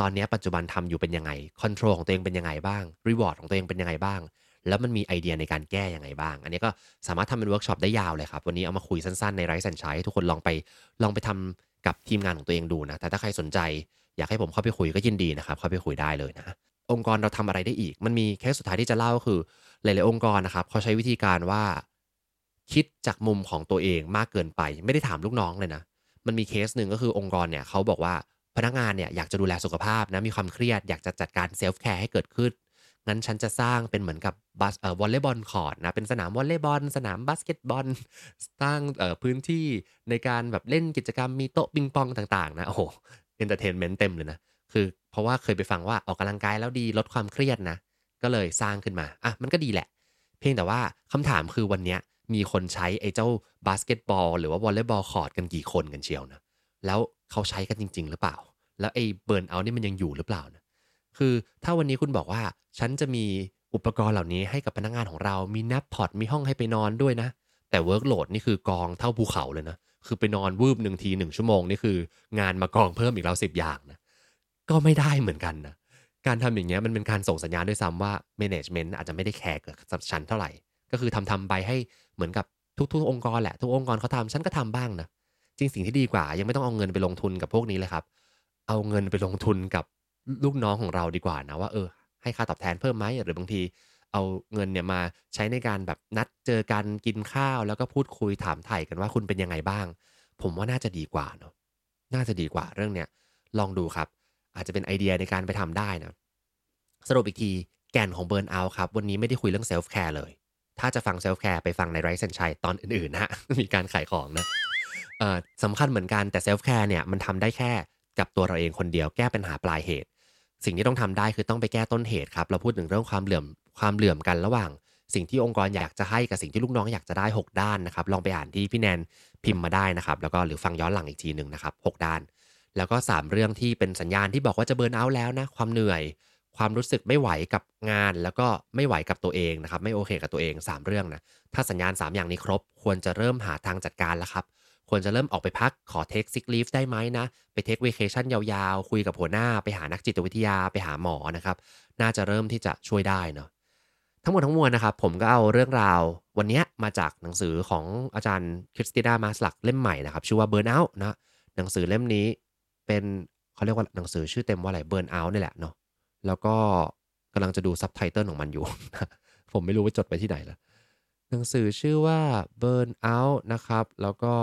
ตอนนี้ปัจจุบันทำอยู่เป็นยังไง control ของตัวเองเป็นยังไงบ้าง reward ของตัวเองเป็นยังไงบ้าง แล้วมันมีไอเดียในการแก้ยังไงบ้าง อันนี้ก็สามารถทำเป็นเวิร์กช็อปได้ยาวเลยครับ วันนี้เอามาคุยสั้นๆใน Rise & Shine ทุกคนลองไปลองไปทำกับทีมงานของตัวเองดูนะ แต่ถ้าใครสนใจ อยากให้ผมเข้าไปคุยก็ยินดีนะครับ เข้าไปคุยได้เลยนะ องค์กรเราทำอะไรได้อีก มันมีเคสสุดท้ายที่จะเล่าก็คือ หลายๆองค์กรนะครับเขาใช้วิธีการว่า คิดจากมุมของตัวเองมากเกินไป ไม่ได้ถามลูกน้องเลยนะ มันมีเคสหนึ่งก็คือองค์กรเนี่ยเขาบอกว่า พนักงานเนี่ยอยากจะดูแลสุขภาพนะมีความเครียดอยากจะจัดการ self care ให้เกิดขึ้น งั้นฉันจะสร้างเป็นเหมือนกับบาสเอ่อ volleyball court นะเป็นสนามวอลเลย์บอลสนามบาสเกตบอลสร้างเอ่อพื้นที่ในการแบบเล่นกิจกรรมมีโต๊ะปิงปองต่างๆนะโอ้โห entertainment เต็มเลยนะคือ เพราะว่าเคยไปฟังว่าออกกำลังกายแล้วดีลดความเครียดนะ ก็เลยสร้างขึ้นมาอะมันก็ดีแหละ เพียงแต่ว่าคำถามคือวันนี้มีคนใช้ไอ้เจ้าบาสเกตบอลหรือว่า volleyball court กันกี่คนกันเชียวนะแล้ว เขาใช้กันจริง ๆ หรือเปล่า แล้วไอ้ burnout นี่มันยังอยู่หรือเปล่านะคือถ้าวันนี้คุณบอกว่า ฉันจะมีอุปกรณ์เหล่านี้ให้กับพนักงานของเรา มี nap pod มีห้องให้ไปนอนด้วยนะ แต่ workload นี่คือกองเท่าภูเขาเลยนะ คือไปนอนงีบหนึ่งทีหนึ่งชั่วโมงนี่คือ งานมากองเพิ่มอีกแล้วสิบอย่างนะ ก็ไม่ได้เหมือนกันนะ การทำอย่างเงี้ยมันเป็นการส่งสัญญาณด้วยซ้ำว่า management อาจจะไม่ได้แคร์กับฉันเท่าไหร่ ก็คือทำทำไปให้เหมือนกับทุกๆ องค์กรแหละ ทุกองค์กรเขาทำฉันก็ทำบ้างนะ จริงสิ่งที่ดีกว่า ยังไม่ต้องเอาเงินไปลงทุนกับพวกนี้เลยครับ เอาเงินไปลงทุนกับลูกน้องของเราดีกว่านะว่าเออให้ค่าตอบแทนเพิ่มไหมหรือบางทีเอาเงินเนี่ยมาใช้ในการแบบนัดเจอกันกินข้าว แล้วก็พูดคุยถามไถ่กันว่าคุณเป็นยังไงบ้าง ผมว่าน่าจะดีกว่าเนาะน่าจะดีกว่าเรื่องเนี้ยลองดูครับ อาจจะเป็นไอเดียในการไปทำได้นะสรุปอีกทีแก่นของ burnout ครับ วันนี้ไม่ได้คุยเรื่อง self care เลย ถ้าจะฟัง self care ไปฟังใน Rise & Shine ตอนอื่นๆนะฮะมีการขายของนะ สำคัญเหมือนกันแต่ self care เนี่ยมันทำได้แค่กับตัวเราเองคนเดียวแก้ปัญหาปลายเหตุ สิ่งที่ต้องทำได้คือต้องไปแก้ต้นเหตุครับ เราพูดถึงเรื่องความเหลื่อมความเหลื่อมกันระหว่าง สิ่งที่องค์กรอยากจะให้กับสิ่งที่ลูกน้องอยากจะได้ 6 ด้านนะครับ ลองไปอ่านที่พี่แนนพิมพ์มาได้นะครับ แล้วก็หรือฟังย้อนหลังอีกทีหนึ่งนะครับ6ด้าน แล้วก็ 3 เรื่องที่เป็นสัญญาณที่บอกว่าจะเบิร์นเอาท์แล้วนะความเหนื่อย ความรู้สึกไม่ไหวกับงาน แล้วก็ไม่ไหวกับตัวเองนะครับไม่โอเคกับตัวเอง 3 เรื่องนะถ้าสัญญาณ 3 อย่างนี้ครบ ควรจะเริ่มหาทางจัดการแล้วครับ ควรจะเริ่มออกไปพักขอเทคซิกลีฟได้ไหมนะ ไปเทคเวเคชั่นยาวๆ คุยกับหัวหน้าไปหานักจิตวิทยาไปหาหมอนะครับ น่าจะเริ่มที่จะช่วยได้เนาะทั้งหมดทั้งมวลนะครับ ผมก็เอาเรื่องราววันนี้มาจากหนังสือของอาจารย์คริสติน่ามาสลักเล่มใหม่นะครับ ชื่อว่า Burn Out นะหนังสือเล่มนี้เป็นเขาเรียกว่าหนังสือชื่อเต็มว่าอะไร Burn Out นี่แหละเนาะแล้วก็กำลังจะดูซับไตเติลของมันอยู่ ผมไม่รู้ว่าจดไปที่ไหนแล้ว หนังสือชื่อว่า Burn Out นะครับ แล้วก็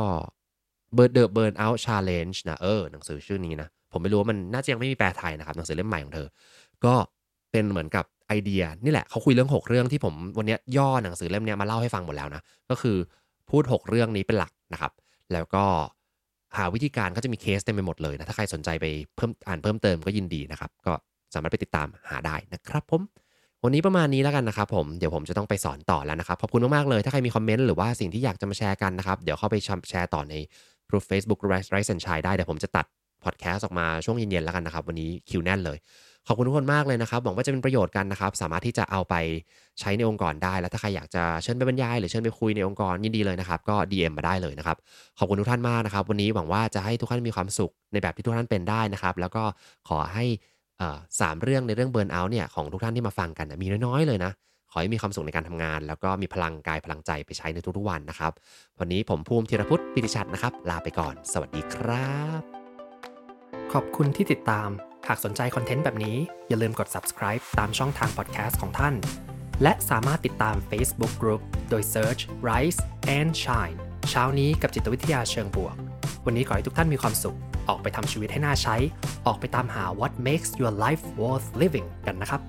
Burn The Burn Out Challenge นะเออหนังสือชื่อนี้นะ ผมไม่รู้ว่ามันน่าจะยังไม่มีแปลไทยนะครับ หนังสือเล่มใหม่ของเธอ ก็เป็นเหมือนกับไอเดียนี่แหละเขาคุยเรื่อง 6 เรื่องที่ผมวันนี้ย่อหนังสือเล่มนี้มาเล่าให้ฟังหมดแล้วนะ ก็คือพูด 6 เรื่องนี้เป็นหลักนะครับ แล้วก็หาวิธีการก็จะมีเคสเต็มไปหมดเลยนะ ถ้าใครสนใจไปเพิ่มอ่านเพิ่มเติมก็ยินดีนะครับ ก็สามารถไปติดตามหาได้นะครับผม วันนี้ประมาณนี้แล้วกันนะครับผม เดี๋ยวผมจะต้องไปสอนต่อแล้วนะครับ ขอบคุณมาก ๆ เลย ถ้าใครมีคอมเมนต์หรือว่าสิ่งที่อยากจะมาแชร์กันนะครับ เดี๋ยวเข้าไปแชร์ต่อในกลุ่ม Facebook Rise and Shine ได้ เดี๋ยวผมจะตัดพอดแคสต์ออกมาช่วงเย็น ๆ แล้วกันนะครับ วันนี้คิวแน่นเลย ขอบคุณทุกคนมากเลยนะครับ หวังว่าจะเป็นประโยชน์กันนะครับ สามารถที่จะเอาไปใช้ในองค์กรได้ แล้วถ้าใครอยากจะเชิญไปบรรยาย หรือเชิญไปคุยในองค์กรยินดีเลยนะครับ ก็ DM มาได้เลยนะครับ ขอบคุณทุกท่านมากนะครับ วันนี้หวังว่าจะให้ทุกท่านมีความสุขในแบบที่ทุกท่านเป็นได้นะครับ แล้วก็ขอให้ สามเรื่องในเรื่องเบิร์นเอาท์เนี่ยของทุกท่านที่มาฟังกันมีน้อยๆเลยนะ ขอให้มีความสุขในการทำงาน แล้วก็มีพลังกายพลังใจไปใช้ในทุกๆวันนะครับ วันนี้ผมภูมิธีรพุทธปิติชัดนะครับ ลาไปก่อน สวัสดีครับ ขอบคุณที่ติดตาม หากสนใจคอนเทนต์แบบนี้ อย่าลืมกด subscribe ตามช่องทาง podcast ของท่าน และสามารถติดตาม Facebook Group โดย search Rise and Shine เช้านี้กับจิตวิทยาเชิงบวก วันนี้ขอให้ทุกท่านมีความสุข ออกไปทำชีวิตให้น่าใช้ ออกไปตามหา what makes your life worth living กันนะครับ